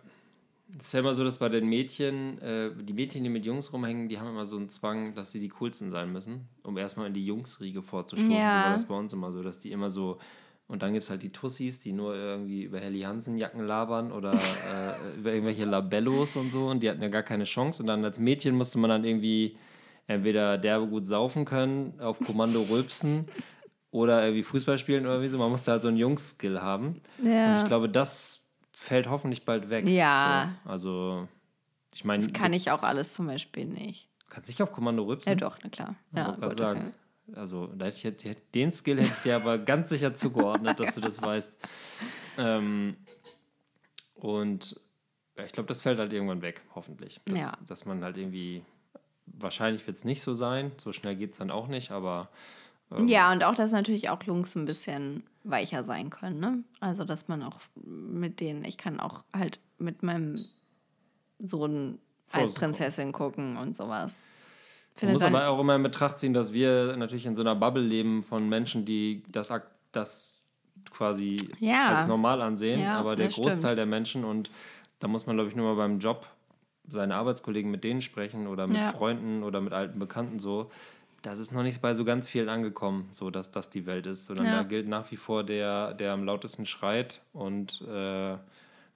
Es ist ja immer so, dass bei den Mädchen, äh, die Mädchen, die mit Jungs rumhängen, die haben immer so einen Zwang, dass sie die coolsten sein müssen, um erstmal in die Jungsriege vorzustoßen. Ja. So war das bei uns immer so, dass die immer so. Und dann gibt es halt die Tussis, die nur irgendwie über Helly Hansen-Jacken labern oder äh, über irgendwelche Labellos und so. Und die hatten ja gar keine Chance. Und dann als Mädchen musste man dann irgendwie entweder derbe gut saufen können, auf Kommando rülpsen oder irgendwie Fußball spielen oder wie so. Man musste halt so einen Jungs-Skill haben. Und Ja. ich glaube, das fällt hoffentlich bald weg. Ja. So. Also, ich meine, Das kann ich auch alles zum Beispiel nicht. Kannst nicht auf Kommando rübsen? Ja, doch, na klar. Ja, gerade gut, sagen. okay. Also, da hätte ich, den Skill hätte ich dir aber ganz sicher zugeordnet, dass du das weißt. Ähm, und ja, ich glaube, das fällt halt irgendwann weg, hoffentlich. Dass, Ja. dass man halt irgendwie, wahrscheinlich wird es nicht so sein, so schnell geht es dann auch nicht, aber ähm, Ja, und auch, dass natürlich auch Jungs ein bisschen weicher sein können, ne? Also, dass man auch mit denen, ich kann auch halt mit meinem Sohn Vorsicht Eisprinzessin gucken und sowas. Man muss aber auch immer in Betracht ziehen, dass wir natürlich in so einer Bubble leben von Menschen, die das, das quasi Ja. als normal ansehen, Ja, aber der Großteil stimmt. der Menschen und da muss man, glaube ich, nur mal beim Job seine Arbeitskollegen mit denen sprechen oder mit Ja. Freunden oder mit alten Bekannten so. Das ist noch nicht bei so ganz vielen angekommen, so dass das die Welt ist, sondern da gilt nach wie vor der, der am lautesten schreit und äh,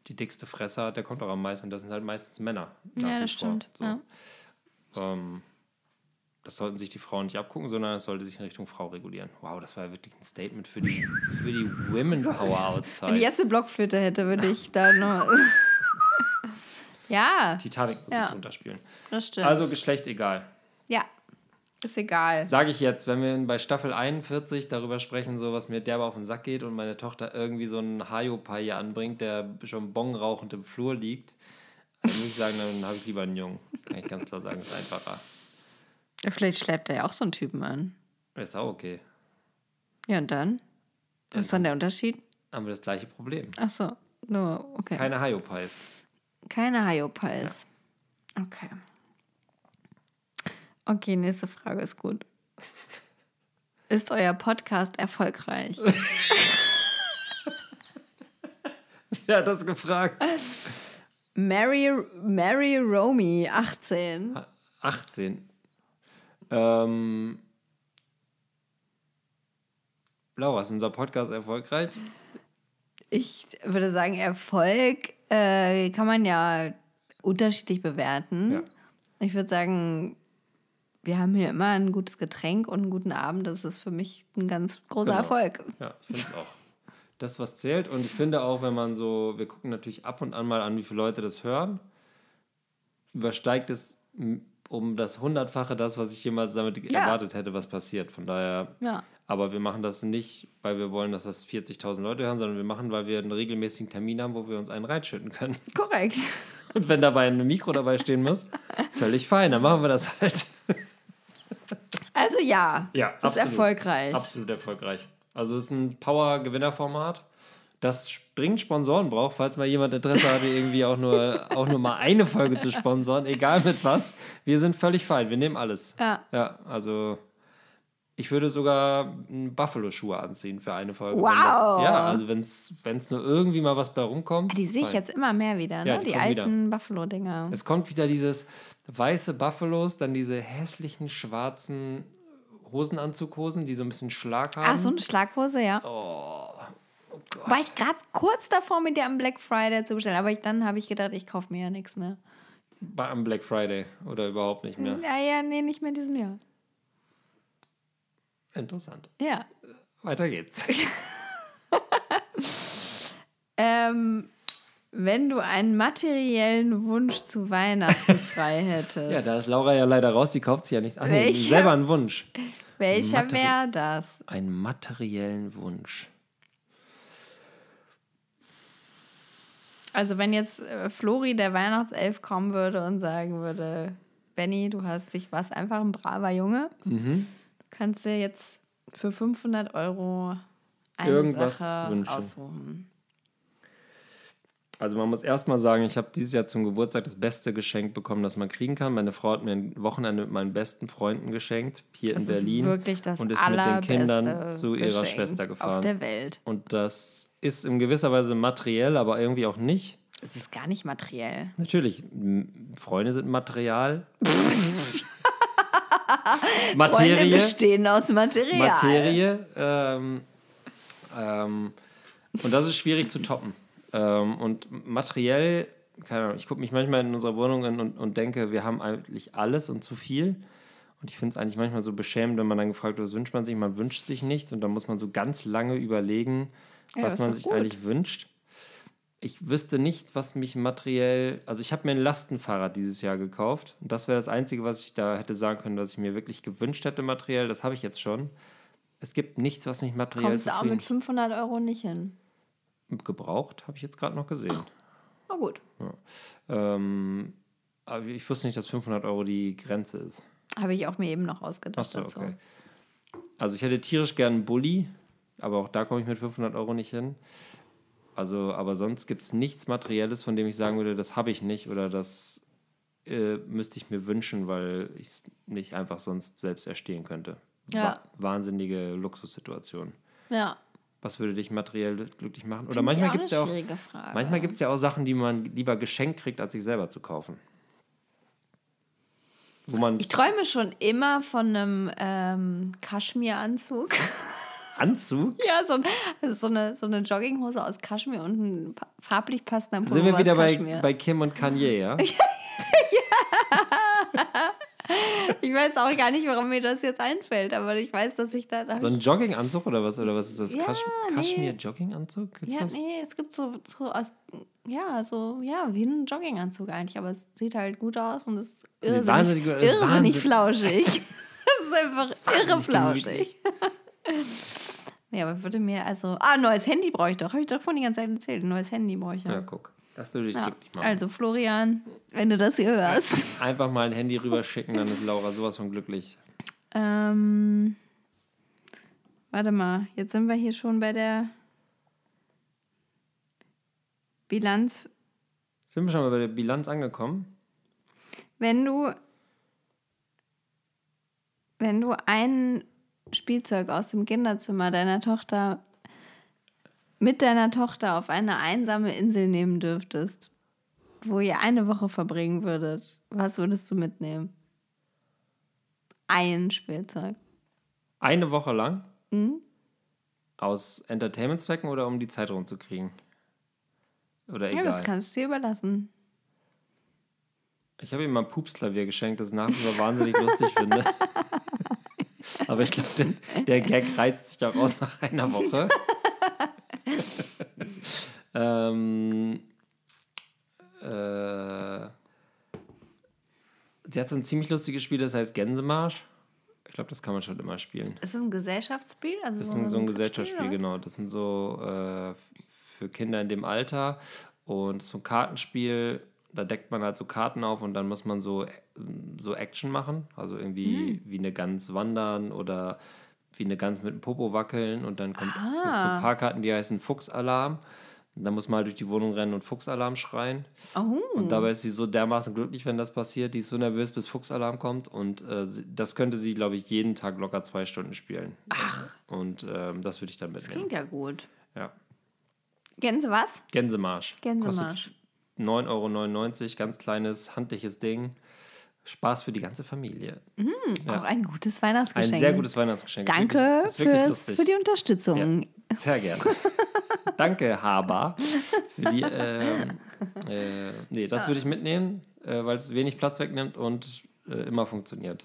die dickste Fresse hat, der kommt auch am meisten. Und das sind halt meistens Männer. Ja, das vor. stimmt, So. Ähm, das sollten sich die Frauen nicht abgucken, sondern es sollte sich in Richtung Frau regulieren. Wow, das war ja wirklich ein Statement für die, für die Women Power outside. wenn ich jetzt eine Blockflöte hätte, würde ich da nur. ja, Titanic muss Ja. ich drunter spielen. das stimmt. Also Geschlecht egal. ja, ist egal. Sage ich jetzt, wenn wir bei Staffel 41 darüber sprechen, so was mir derbe auf den Sack geht und meine Tochter irgendwie so einen Hayopai hier anbringt, der schon bongrauchend im Flur liegt, dann muss ich sagen, dann habe ich lieber einen Jungen. Kann ich ganz klar sagen, ist einfacher. Ja, Vielleicht schleppt er ja auch so einen Typen an. Ist auch okay. Ja, und dann? Was ist dann der Unterschied? Haben wir das gleiche Problem. Ach so, nur, okay. Keine Hayopais. Keine Hayopals. Okay. Okay, nächste Frage ist gut. Ist euer Podcast erfolgreich? Wer hat das gefragt? Mary, Mary Romy, 18. 18. Ähm, Laura, ist unser Podcast erfolgreich? Ich würde sagen, Erfolg äh, kann man ja unterschiedlich bewerten. Ja. Ich würde sagen, wir haben hier immer ein gutes Getränk und einen guten Abend. Das ist für mich ein ganz großer Genau. Erfolg. Ja, ich finde es auch. Das, was zählt. Und ich finde auch, wenn man so, wir gucken natürlich ab und an mal an, wie viele Leute das hören, übersteigt es um das Hundertfache das, was ich jemals damit Ja. erwartet hätte, was passiert. Von daher, Ja. aber wir machen das nicht, weil wir wollen, dass das 40.000 Leute hören, sondern wir machen, weil wir einen regelmäßigen Termin haben, wo wir uns einen reinschütten können. Korrekt. Und wenn dabei ein Mikro dabei stehen muss, völlig fein, dann machen wir das halt. Also ja, Ja, ist absolut. erfolgreich. Absolut erfolgreich. Also es ist ein Power-Gewinner-Format, das dringend Sponsoren braucht, falls mal jemand Interesse hatte, irgendwie auch nur, auch nur mal eine Folge zu sponsoren, egal mit was. Wir sind völlig fein, wir nehmen alles. Ja. Ja, also ich würde sogar Buffalo-Schuhe anziehen für eine Folge. Wow. Das, ja, also wenn es nur irgendwie mal was bei rumkommt. Ah, Die sehe ich fein. jetzt immer mehr wieder, ne? Ja, die die alten Buffalo-Dinger. Es kommt wieder dieses weiße Buffalos, dann diese hässlichen schwarzen Hosenanzughosen, die so ein bisschen Schlag haben. Ach, so eine Schlaghose, ja. Oh, War ich gerade kurz davor, mit dir am Black Friday zu bestellen, aber ich, dann habe ich gedacht, ich kaufe mir ja nichts mehr. Am Black Friday oder überhaupt nicht mehr. Ja, ja, nee, nicht mehr in diesem Jahr. Interessant. Ja. Weiter geht's. Ähm, wenn du einen materiellen Wunsch zu Weihnachten frei hättest, Ja, da ist Laura ja leider raus, die kauft sich ja nicht. Ach nee, Welcher? selber einen Wunsch. welcher wäre das? Einen materiellen Wunsch. Also wenn jetzt äh, Flori, der Weihnachtself, kommen würde und sagen würde, Benny, du hast dich was, einfach ein braver Junge. Mhm. Du kannst dir jetzt für 500 Euro eine Irgendwas Sache wünschen. aussuchen. Also man muss erstmal sagen, ich habe dieses Jahr zum Geburtstag das beste Geschenk bekommen, das man kriegen kann. Meine Frau hat mir ein Wochenende mit meinen besten Freunden geschenkt, hier Das in Berlin. ist wirklich das und ist mit den Kindern zu ihrer Geschenk Schwester gefahren. auf der Welt. Und das ist in gewisser Weise materiell, aber irgendwie auch nicht. Es ist gar nicht materiell. Natürlich, Freunde sind Material. Freunde Materie. bestehen aus Material. Materie. Ähm, ähm, und das ist schwierig zu toppen. Ähm, und materiell, keine Ahnung, ich gucke mich manchmal in unserer Wohnung an und, und denke, wir haben eigentlich alles und zu viel. Und ich finde es eigentlich manchmal so beschämend, wenn man dann gefragt wird, was wünscht man sich? Man wünscht sich nicht. Und dann muss man so ganz lange überlegen, Ja, was man sich gut. eigentlich wünscht. ich wüsste nicht, was mich materiell. Also, ich habe mir ein Lastenfahrrad dieses Jahr gekauft. Und das wäre das Einzige, was ich da hätte sagen können, was ich mir wirklich gewünscht hätte, materiell. Das habe ich jetzt schon. Es gibt nichts, was mich materiell Kommst du auch mit 500 Euro nicht hin? Gebraucht, habe ich jetzt gerade noch gesehen. Na gut. Ähm, aber ich wusste nicht, dass 500 Euro die Grenze ist. Habe ich auch mir eben noch ausgedacht. Achso, dazu. okay. Also ich hätte tierisch gern einen Bulli, aber auch da komme ich mit 500 Euro nicht hin. Also, aber sonst gibt es nichts Materielles, von dem ich sagen würde, das habe ich nicht oder das äh, müsste ich mir wünschen, weil ich es nicht einfach sonst selbst erstehen könnte. Ja. wahnsinnige Luxussituation. Ja. Was würde dich materiell glücklich machen? Oder manchmal gibt es ja auch, schwierige Frage. manchmal gibt's ja auch Sachen, die man lieber geschenkt kriegt, als sich selber zu kaufen. Wo man Ich träume schon immer von einem ähm, Kaschmiranzug. Anzug ja, so, ein, so, eine, so eine Jogginghose aus Kaschmir und ein farblich passender Pullover sind wir wieder bei, bei Kim und Kanye, ja? ich weiß auch gar nicht, warum mir das jetzt einfällt, aber ich weiß, dass ich da... So ein Jogginganzug oder was? Oder was ist das? Ja, Kasch nee. Kaschmir-Jogginganzug? Ja, das? nee, es gibt so, so aus... Ja, so, ja, wie ein Jogginganzug eigentlich, aber es sieht halt gut aus und ist irrsinnig, wahnsinnig gut- es ist irrsinnig wahnsinnig- flauschig. es ist einfach irre wahnsinnig flauschig. ja, aber würde mir also... Ah, neues Handy brauche ich doch. Habe ich doch vorhin die ganze Zeit erzählt. Ein neues Handy brauche ich ja. Ja, guck. Das würde dich Ja. glücklich machen. Also Florian, wenn du das hier hörst. Einfach mal ein Handy rüberschicken, dann ist Laura sowas von glücklich. Ähm, warte mal, jetzt sind wir hier schon bei der Bilanz. Sind wir schon mal bei der Bilanz angekommen? Wenn du, wenn du ein Spielzeug aus dem Kinderzimmer deiner Tochter mit deiner Tochter auf eine einsame Insel nehmen dürftest, wo ihr eine Woche verbringen würdet, was würdest du mitnehmen? Ein Spielzeug. Eine Woche lang? Mhm. Aus Entertainment-Zwecken oder um die Zeit rumzukriegen? Oder Ja, egal. das kannst du dir überlassen. ich habe ihm mal ein Pupsklavier geschenkt, das ich nach wie vor wahnsinnig lustig finde. Aber ich glaube, der, der Gag reizt sich auch aus nach einer Woche. ähm, äh, sie hat so ein ziemlich lustiges Spiel, das heißt Gänsemarsch. Ich glaube, das kann man schon immer spielen. Ist das ein Gesellschaftsspiel? Also Das ist ein, so ein Gesellschaftsspiel, oder? genau. Das sind so äh, für Kinder in dem Alter und so ein Kartenspiel. Da deckt man halt so Karten auf und dann muss man so, äh, so Action machen. Also irgendwie wie eine Gans wandern oder wie eine Gans mit dem Popo wackeln und dann kommt Ah. so ein paar Karten, die heißen Fuchsalarm. Und dann muss man halt durch die Wohnung rennen und Fuchsalarm schreien. Oh. Und dabei ist sie so dermaßen glücklich, wenn das passiert. Die ist so nervös, bis Fuchsalarm kommt. Und äh, das könnte sie, glaube ich, jeden Tag locker zwei Stunden spielen. Ach. Und ähm, das würde ich dann das mitnehmen. klingt ja gut. Ja. Gänsemarsch. was? Gänsemarsch. Gänsemarsch. Kostet 9,99 Euro, ganz kleines, handliches Ding. Spaß für die ganze Familie. Ja. Auch ein gutes Weihnachtsgeschenk. Ein sehr gutes Weihnachtsgeschenk. Ist Danke wirklich- ist wirklich fürs, lustig. für die Unterstützung. Sehr gerne. Danke, Haber. Für die, ähm, äh, nee, das würde ich mitnehmen, äh, weil es wenig Platz wegnimmt und äh, immer funktioniert.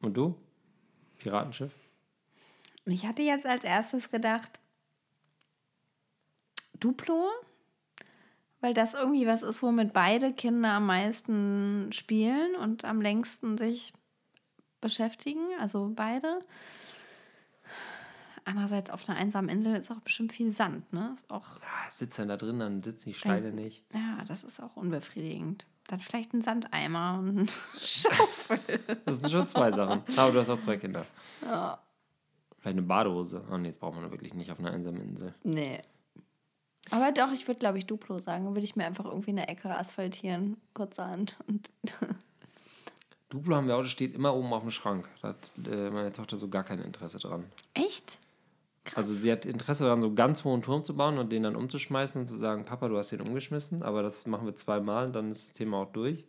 Und du? Piratenschiff? Ich hatte jetzt als erstes gedacht, Duplo, weil das irgendwie was ist, womit beide Kinder am meisten spielen und am längsten sich beschäftigen, also beide. Andererseits auf einer einsamen Insel ist auch bestimmt viel Sand, ne? Ist auch, Ja, sitzt dann da drin, dann sitzen die Steine nicht. ja, das ist auch unbefriedigend. Dann vielleicht ein Sandeimer und eine Schaufel. Das sind schon zwei Sachen. Aber du hast auch zwei Kinder. Ja. Vielleicht eine Badehose. Oh nee, das braucht man wirklich nicht auf einer einsamen Insel. Nee. Aber doch, ich würde, glaube ich, Duplo sagen. Würde ich mir einfach irgendwie eine Ecke asphaltieren, kurzerhand. Und Duplo haben wir auch, das steht immer oben auf dem Schrank. Da hat äh, meine Tochter so gar kein Interesse dran. Echt? Also sie hat Interesse daran, so einen ganz hohen Turm zu bauen und den dann umzuschmeißen und zu sagen, Papa, du hast den umgeschmissen, aber das machen wir zweimal und dann ist das Thema auch durch.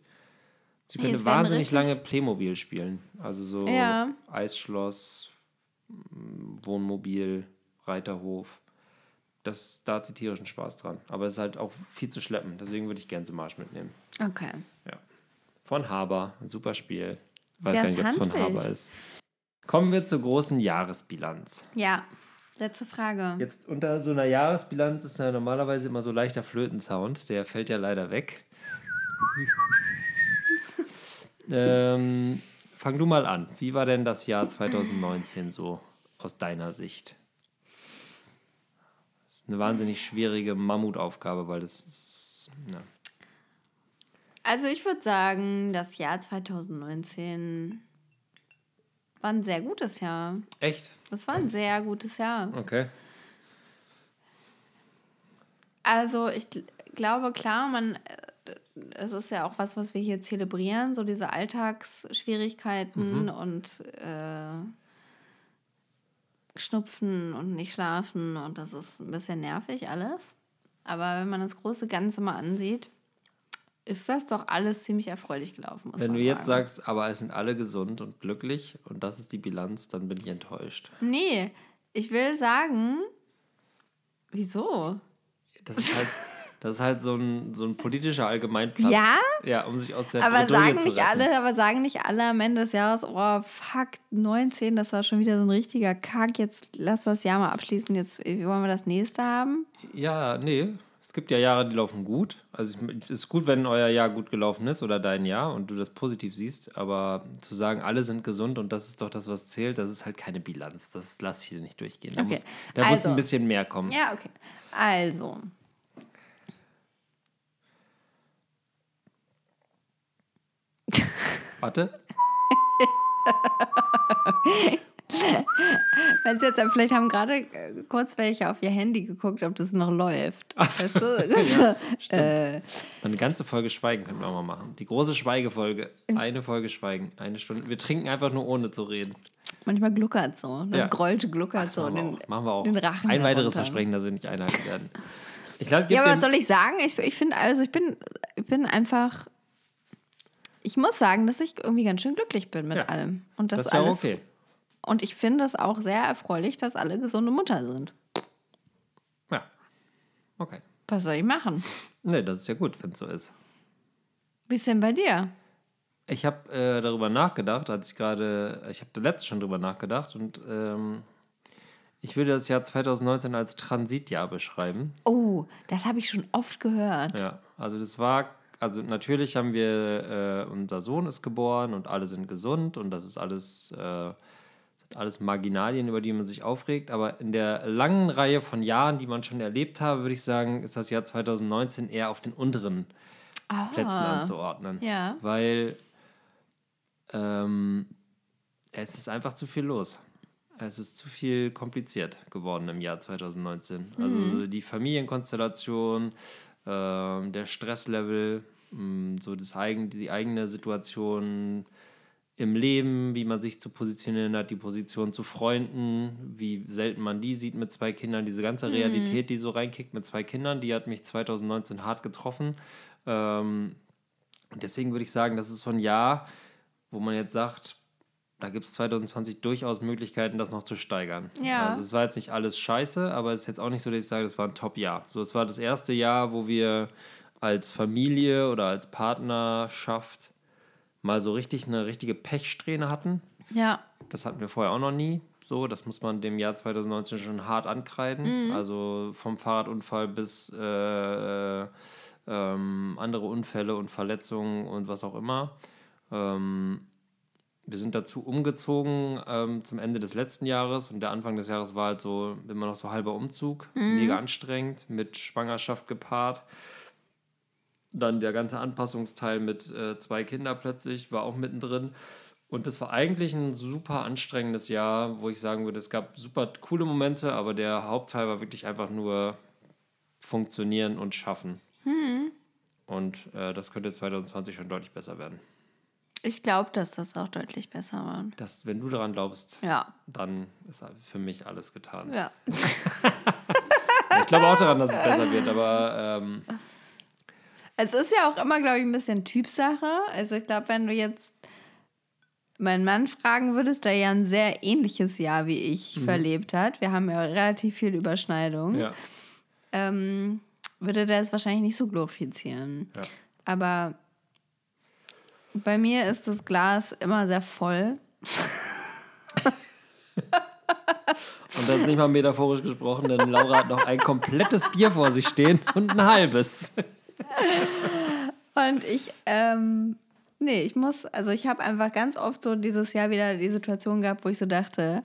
Sie Nee, könnte wahnsinnig lange Playmobil spielen. Also so Ja. Eisschloss, Wohnmobil, Reiterhof. Das, da hat sie tierischen Spaß dran. Aber es ist halt auch viel zu schleppen. Deswegen würde ich Gänsemarsch mitnehmen. Okay. Ja. Von Haber, ein super Spiel. Ich weiß Der gar nicht, ob es von. Haber ist. Kommen wir zur großen Jahresbilanz. Ja. Letzte Frage. Jetzt unter so einer Jahresbilanz ist ja normalerweise immer so leichter Flötensound. Der fällt ja leider weg. ähm, fang du mal an. Wie war denn das Jahr 2019 so aus deiner Sicht? Eine wahnsinnig schwierige Mammutaufgabe, weil das ist. Ja. Also ich würde sagen, das Jahr 2019 war ein sehr gutes Jahr. Echt? Das war ein sehr gutes Jahr. Okay. Also ich gl- glaube, klar, man, äh, es ist ja auch was, was wir hier zelebrieren, so diese Alltagsschwierigkeiten und äh, Schnupfen und nicht schlafen und das ist ein bisschen nervig alles. Aber wenn man das große Ganze mal ansieht, ist das doch alles ziemlich erfreulich gelaufen. Wenn du jetzt sagen. sagst, aber es sind alle gesund und glücklich und das ist die Bilanz, dann bin ich enttäuscht. Nee, ich will sagen, wieso? Das ist halt, das ist halt so, ein, so ein politischer Allgemeinplatz. Ja? Ja, um sich aus der Aber Bredouille sagen zu nicht retten. alle, aber sagen nicht alle am Ende des Jahres, oh fuck, 19, das war schon wieder so ein richtiger Kack, jetzt lass das Jahr mal abschließen, jetzt wollen wir das nächste haben. Ja, nee. Es gibt ja Jahre, die laufen gut. Also es ist gut, wenn euer Jahr gut gelaufen ist oder dein Jahr und du das positiv siehst. Aber zu sagen, alle sind gesund und das ist doch das, was zählt, das ist halt keine Bilanz. Das lasse ich dir nicht durchgehen. Da, Okay. muss, da muss Also. ein bisschen mehr kommen. Ja, okay. Also. Warte. Du jetzt, vielleicht haben gerade äh, kurz welche auf ihr Handy geguckt, ob das noch läuft. Ach so. Weißt du? so, äh, Eine ganze Folge Schweigen können wir auch mal machen. Die große Schweigefolge. Eine Folge Schweigen. Eine Stunde. Wir trinken einfach nur ohne zu reden. manchmal gluckert so. Das Ja. Grollte gluckert so. machen, wir den, auch. machen wir auch. Den Rachen Ein weiteres herunter. Versprechen, das wir nicht einhalten werden. Ich gibt Ja, aber was soll ich sagen? Ich, ich finde, also ich bin, ich bin einfach. Ich muss sagen, dass ich irgendwie ganz schön glücklich bin mit Ja. allem. Und das, das ist alles. okay. Und ich finde es auch sehr erfreulich, dass alle gesunde Mutter sind. Ja. Okay. Was soll ich machen? Nee, das ist ja gut, wenn es so ist. Wie ist denn bei dir? Ich habe äh, darüber nachgedacht, als ich gerade, ich habe letztes schon darüber nachgedacht und ähm, ich würde das Jahr 2019 als Transitjahr beschreiben. Oh, das habe ich schon oft gehört. Ja, also das war, also natürlich haben wir, äh, unser Sohn ist geboren und alle sind gesund und das ist alles, äh, sind alles Marginalien, über die man sich aufregt, aber in der langen Reihe von Jahren, die man schon erlebt habe, würde ich sagen, ist das Jahr 2019 eher auf den unteren Ah, Plätzen anzuordnen. Ja. Weil ähm, es ist einfach zu viel los. Es ist zu viel kompliziert geworden im Jahr 2019. Also die Familienkonstellation, ähm, der Stresslevel, so das eigen, die eigene Situation im Leben, wie man sich zu positionieren hat, die Position zu Freunden, wie selten man die sieht mit zwei Kindern, diese ganze Realität, die so reinkickt mit zwei Kindern, die hat mich 2019 hart getroffen. Ähm, und deswegen würde ich sagen, das ist so ein Jahr, wo man jetzt sagt, da gibt es 2020 durchaus Möglichkeiten, das noch zu steigern. Ja. Also es war jetzt nicht alles scheiße, aber es ist jetzt auch nicht so, dass ich sage, das war ein Top-Jahr. So, es war das erste Jahr, wo wir als Familie oder als Partnerschaft mal so richtig eine richtige Pechsträhne hatten. Ja. Das hatten wir vorher auch noch nie. So, das muss man dem Jahr 2019 schon hart ankreiden. Mhm. Also vom Fahrradunfall bis äh, äh, ähm, andere Unfälle und Verletzungen und was auch immer. Ähm, wir sind dazu umgezogen ähm, zum Ende des letzten Jahres und der Anfang des Jahres war halt so immer noch so halber Umzug, Mhm. mega anstrengend, mit Schwangerschaft gepaart. Dann der ganze Anpassungsteil mit äh, zwei Kindern plötzlich war auch mittendrin. Und das war eigentlich ein super anstrengendes Jahr, wo ich sagen würde, es gab super coole Momente, aber der Hauptteil war wirklich einfach nur funktionieren und schaffen. Und äh, das könnte 2020 schon deutlich besser werden. Ich glaube, dass das auch deutlich besser war. Das, wenn du daran glaubst, Ja. dann ist für mich alles getan. Ja. Ich glaube auch daran, dass es besser wird, aber ähm, Es ist ja auch immer, glaube ich, ein bisschen Typsache. Also ich glaube, wenn du jetzt meinen Mann fragen würdest, der ja ein sehr ähnliches Jahr wie ich verlebt hat, wir haben ja relativ viel Überschneidung, ja. ähm, würde der es wahrscheinlich nicht so glorifizieren. Ja. Aber bei mir ist das Glas immer sehr voll. Und Und das ist nicht mal metaphorisch gesprochen, denn Laura hat noch ein komplettes Bier vor sich stehen und ein halbes. Und ich, ähm, nee, ich muss, also ich habe einfach ganz oft so dieses Jahr wieder die Situation gehabt, wo ich so dachte,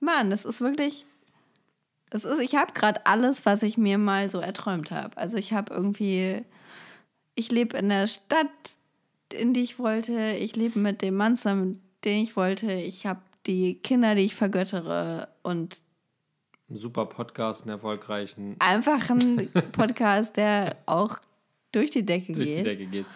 Mann, das ist wirklich, das ist, ich habe gerade alles, was ich mir mal so erträumt habe. Also ich habe irgendwie, ich lebe in der Stadt, in die ich wollte, ich lebe mit dem Mann zusammen, den ich wollte, ich habe die Kinder, die ich vergöttere und Ein super Podcast, einen erfolgreichen einfach ein Podcast, der auch durch die Decke durch die geht. Decke geht.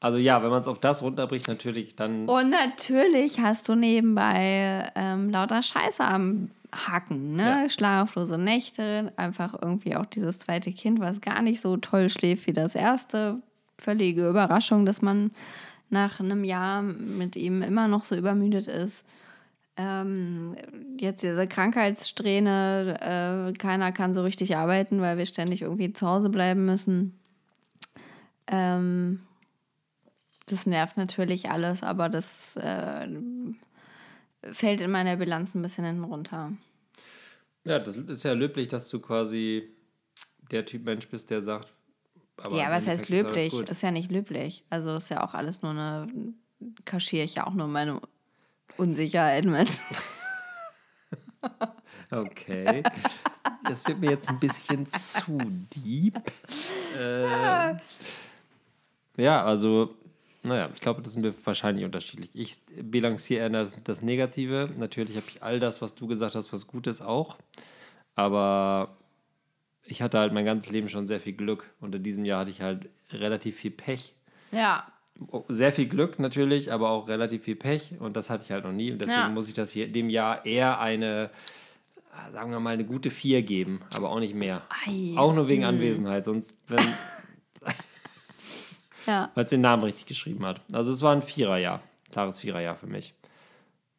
Also ja, wenn man es auf das runterbricht, natürlich dann. Und natürlich hast du nebenbei ähm, lauter Scheiße am Hacken, ne? Ja. Schlaflose Nächte, einfach irgendwie auch dieses zweite Kind, was gar nicht so toll schläft wie das erste. Völlige Überraschung, dass man nach einem Jahr mit ihm immer noch so übermüdet ist. Ähm, jetzt diese Krankheitssträhne, äh, keiner kann so richtig arbeiten, weil wir ständig irgendwie zu Hause bleiben müssen. Ähm, das nervt natürlich alles, aber das äh, fällt in meiner Bilanz ein bisschen hinten runter. Ja, das ist ja löblich, dass du quasi der Typ Mensch bist, der sagt. aber ja, was heißt ist löblich? gut. Ist ja nicht löblich. Also das ist ja auch alles nur eine, kaschiere ich ja auch nur meine Unsicherheit mit. Okay. Das wird mir jetzt ein bisschen zu deep. Äh, ja, also, naja, ich glaube, das sind wir wahrscheinlich unterschiedlich. Ich bilanziere eher das, das Negative. Natürlich habe ich all das, was du gesagt hast, was Gutes auch. Aber ich hatte halt mein ganzes Leben schon sehr viel Glück. Und in diesem Jahr hatte ich halt relativ viel Pech. Ja, Sehr viel Glück natürlich, aber auch relativ viel Pech. Und das hatte ich halt noch nie. Und deswegen Ja. muss ich das hier dem Jahr eher eine, sagen wir mal, eine gute 4 geben, aber auch nicht mehr. Ei. Auch nur wegen Anwesenheit, sonst, wenn, ja. weil es den Namen richtig geschrieben hat. Also es war ein Viererjahr, klares Viererjahr für mich.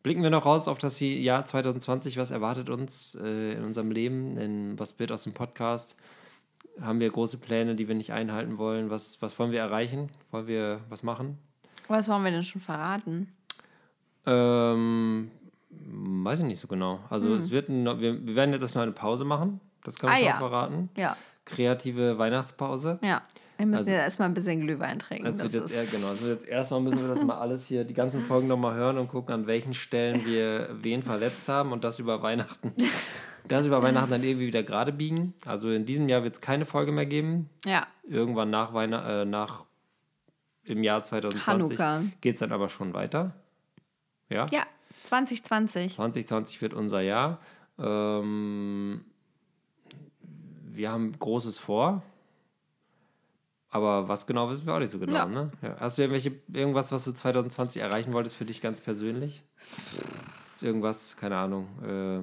Blicken wir noch raus auf das Jahr 2020. Was erwartet uns äh, in unserem Leben? In, was wird aus dem Podcast? Haben wir große Pläne, die wir nicht einhalten wollen? Was, was wollen wir erreichen? Wollen wir was machen? Was wollen wir denn schon verraten? Ähm, weiß ich nicht so genau. Also es wird ein, wir, wir werden jetzt erstmal eine Pause machen. Das kann ich Ah, schon ja. verraten. Ja, Kreative Weihnachtspause. ja. Wir müssen Also- ja erstmal ein bisschen Glühwein trinken. Wird Das jetzt eher, genau, wird jetzt erstmal müssen wir das mal alles hier, die ganzen Folgen nochmal hören und gucken, an welchen Stellen wir wen verletzt haben und das über Weihnachten. Das über Weihnachten dann irgendwie wieder gerade biegen. Also in diesem Jahr wird es keine Folge mehr geben. ja, Irgendwann nach Weihnachten, äh, nach im Jahr 2020 Hanukkah. geht es dann aber schon weiter. Ja? ja, 2020. 2020 wird unser Jahr. Ähm, wir haben Großes vor. Aber was genau wissen wir auch nicht so genau. Ja. Ne? Ja. Hast du irgendwelche, irgendwas, was du 2020 erreichen wolltest für dich ganz persönlich? Ist irgendwas, keine Ahnung. Äh,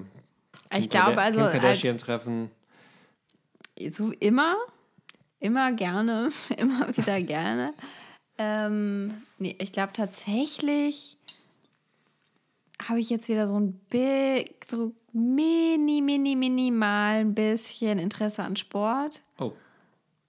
Ich Kim glaube also, Kim Kardashian treffen. so immer, immer gerne, immer wieder gerne. Ähm, nee, ich glaube tatsächlich habe ich jetzt wieder so ein big, so mini, mini, minimal ein bisschen Interesse an Sport. Oh.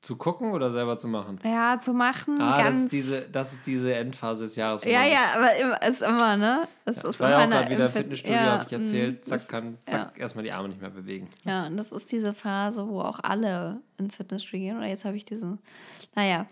Zu gucken oder selber zu machen? Ja, zu machen, Ah, das ganz. ist, diese, das ist diese Endphase des Jahres. ja, ja, aber immer, ist immer, ne? Es Ich ist war ja auch immer gerade wieder im im Fit- Fitnessstudio, ja, habe ich erzählt. mm, Zack, das- kann zack, erstmal die Arme nicht mehr bewegen. Ja, und das ist diese Phase, wo auch alle ins Fitnessstudio gehen. Oder jetzt habe ich diesen. Naja,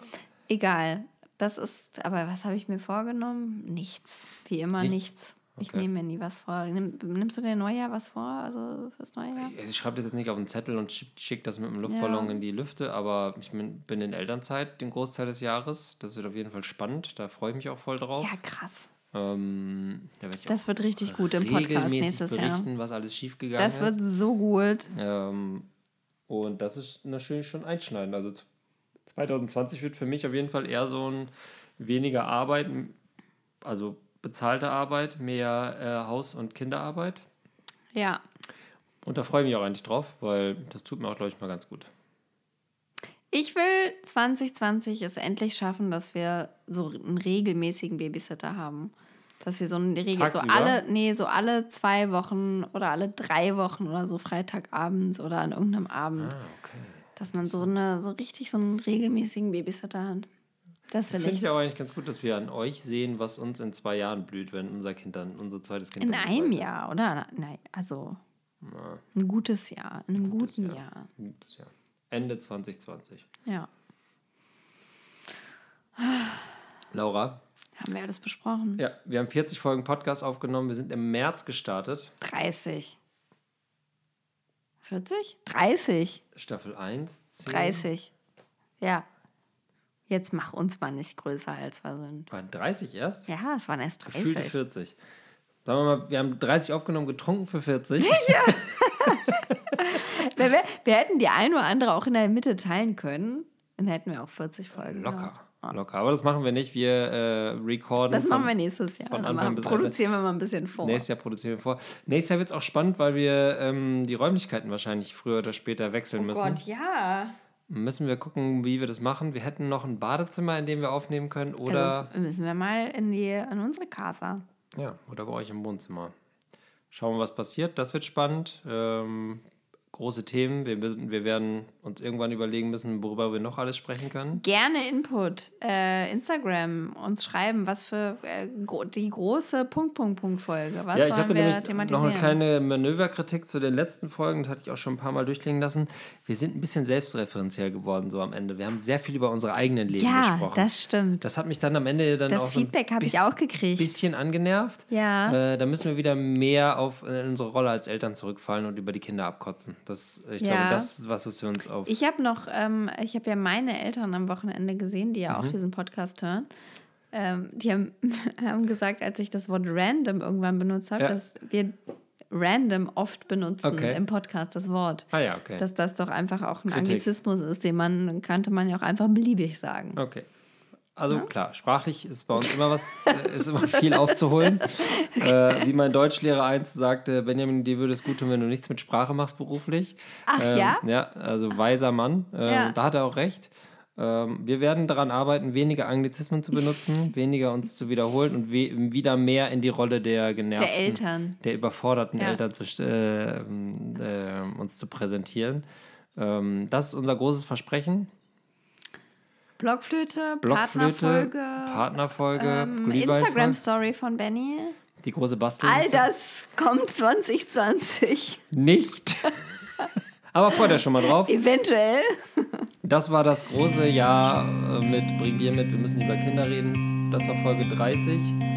egal. Das ist, aber was habe ich mir vorgenommen? Nichts. Wie immer Nichts? nichts. Ich nehme mir nie was vor. Nimm, nimmst du dir Neujahr was vor? Also fürs neue Jahr? Ich schreibe das jetzt nicht auf einen Zettel und schicke schick das mit einem Luftballon Ja. in die Lüfte, aber ich bin, in Elternzeit den Großteil des Jahres. Das wird auf jeden Fall spannend. Da freue ich mich auch voll drauf. Ja, krass. Ähm, da werde ich Das wird richtig gut im Podcast nächstes Jahr. berichten, was alles schiefgegangen Das wird ist. so gut. Ähm, und das ist natürlich schon einschneidend. Also z- 2020 wird für mich auf jeden Fall eher so ein weniger Arbeit, also bezahlte Arbeit, mehr äh, Haus- und Kinderarbeit. Ja. Und da freue ich mich auch eigentlich drauf, weil das tut mir auch, glaube ich, mal ganz gut. Ich will 2020 es endlich schaffen, dass wir so einen regelmäßigen Babysitter haben. Dass wir so eine Regel, so Tagsüber? alle, nee, so alle zwei Wochen oder alle drei Wochen oder so Freitagabends oder an irgendeinem Abend. Ah, okay. Dass man so eine, so richtig so einen regelmäßigen Babysitter hat. Das finde ich. auch eigentlich ganz gut, dass wir an euch sehen, was uns in zwei Jahren blüht, wenn unser Kind dann, unser zweites Kind In dann einem ist. Jahr, oder? Nein, also Na, Ein gutes Jahr. In einem gutes guten Jahr. Jahr. ein gutes Jahr. Ende 2020. Ja. Laura, Haben wir alles besprochen? ja, wir haben 40 Folgen Podcast aufgenommen. Wir sind im März gestartet. 30. 40? 30. Staffel 1, 10. 30. Ja. Jetzt mach uns mal nicht größer, als wir sind. Waren 30 erst? Ja, es waren erst Gefühlte 30. 40. Sagen wir mal, wir haben 30 aufgenommen, getrunken für 40. Wir, wir, wir hätten die ein oder andere auch in der Mitte teilen können. Dann hätten wir auch 40 Folgen. Locker. Ja. Locker. Aber das machen wir nicht. Wir äh, recorden. Das machen von- wir nächstes Jahr. von Anfang machen, bis produzieren wir mal ein bisschen vor. Nächstes Jahr produzieren wir vor. Nächstes Jahr wird es auch spannend, weil wir ähm, die Räumlichkeiten wahrscheinlich früher oder später wechseln müssen. Oh Gott, ja. Müssen wir gucken, wie wir das machen. Wir hätten noch ein Badezimmer, in dem wir aufnehmen können. Oder, sonst müssen wir mal in, die, in unsere Casa. ja, oder bei euch im Wohnzimmer. Schauen wir, was passiert. Das wird spannend. Ähm, große Themen. Wir, wir werden uns irgendwann überlegen müssen, worüber wir noch alles sprechen können. Gerne Input. Äh, Instagram uns schreiben, was für äh, gro die große Punkt, Punkt, Punkt Folge. Was ja, ich sollen hatte wir nämlich noch thematisieren? eine kleine Manöverkritik zu den letzten Folgen, das hatte ich auch schon ein paar Mal durchklingen lassen. Wir sind ein bisschen selbstreferenziell geworden so am Ende. Wir haben sehr viel über unsere eigenen Leben ja, gesprochen. das stimmt. Das hat mich dann am Ende dann Das auch ein Feedback habe ich auch gekriegt. bisschen angenervt. Ja. Äh, da müssen wir wieder mehr auf äh, unsere Rolle als Eltern zurückfallen und über die Kinder abkotzen. Das, ich Ja. glaube, das ist was, was wir uns auf. Ich habe noch, ähm, ich habe ja meine Eltern am Wochenende gesehen, die ja Mhm. auch diesen Podcast hören. Ähm, die haben, haben gesagt, als ich das Wort random irgendwann benutzt habe, Ja. dass wir random oft benutzen Okay. im Podcast das Wort. ah ja, okay. Dass das doch einfach auch ein Kritik. Anglizismus ist, den man könnte man ja auch einfach beliebig sagen. Okay. Also klar, sprachlich ist bei uns immer was, äh, ist immer viel aufzuholen. äh, wie mein Deutschlehrer einst sagte, Benjamin, dir würde es gut tun, wenn du nichts mit Sprache machst beruflich. Ach, ähm, ja? Ja, also weiser Mann. Ähm, Ja. Da hat er auch recht. Ähm, wir werden daran arbeiten, weniger Anglizismen zu benutzen, weniger uns zu wiederholen und we wieder mehr in die Rolle der genervten, Der Eltern. der überforderten Ja. Eltern zu, äh, äh, uns zu präsentieren. Ähm, das ist unser großes Versprechen. Blockflöte, Blockflöte, Partnerfolge, Partnerfolge, ähm, Instagram-Story von Benny. die große Bastel. All das kommt 2020. Nicht. Aber freut euch schon mal drauf. Eventuell. Das war das große Jahr äh, mit Bring Bier mit, wir müssen über Kinder reden. Das war Folge 30.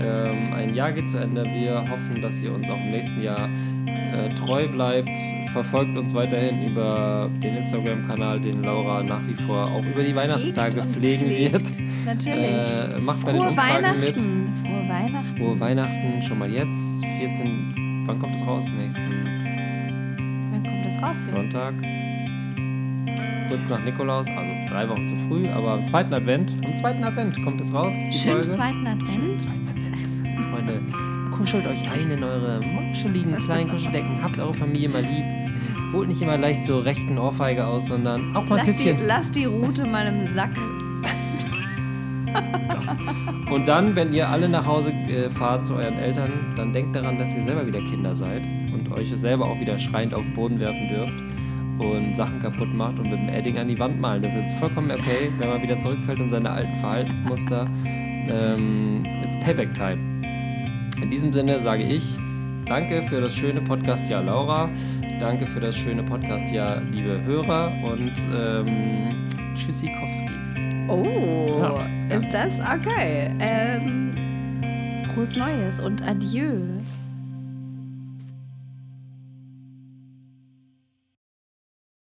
Ähm, ein Jahr geht zu Ende. Wir hoffen, dass ihr uns auch im nächsten Jahr äh, treu bleibt. Verfolgt uns weiterhin über den Instagram-Kanal, den Laura nach wie vor auch über die Weihnachtstage pflegen pflegt. wird. Natürlich. Äh, macht bei den Frohe Umfragen mit. Weihnachten. Frohe Weihnachten. Frohe Weihnachten schon mal jetzt. 14. Wann kommt es raus? Nächsten Wann kommt das raus? Sonntag. Kurz nach Nikolaus, also drei Wochen zu früh, aber am zweiten Advent, am zweiten Advent kommt es raus. Schönen zweiten Advent. Schönen zweiten Advent. Freunde, kuschelt euch ein in eure moscheligen kleinen Kuscheldecken, habt eure Familie mal lieb. Holt nicht immer leicht zur rechten Ohrfeige aus, sondern auch mal ein Lass die, Küsschen. lass die Route mal im Sack. Und dann, wenn ihr alle nach Hause äh, fahrt zu euren Eltern, dann denkt daran, dass ihr selber wieder Kinder seid und euch selber auch wieder schreiend auf den Boden werfen dürft und Sachen kaputt macht und mit dem Edding an die Wand malen dürft. Das ist vollkommen okay, wenn man wieder zurückfällt in seine alten Verhaltensmuster. Ähm, it's Payback Time. In diesem Sinne sage ich Danke für das schöne Podcast-Jahr, Laura. Danke für das schöne Podcast-Jahr, liebe Hörer. Und ähm, Tschüssikowski. Oh, Ja, ist das? Okay. Ähm, frohes Neues und Adieu.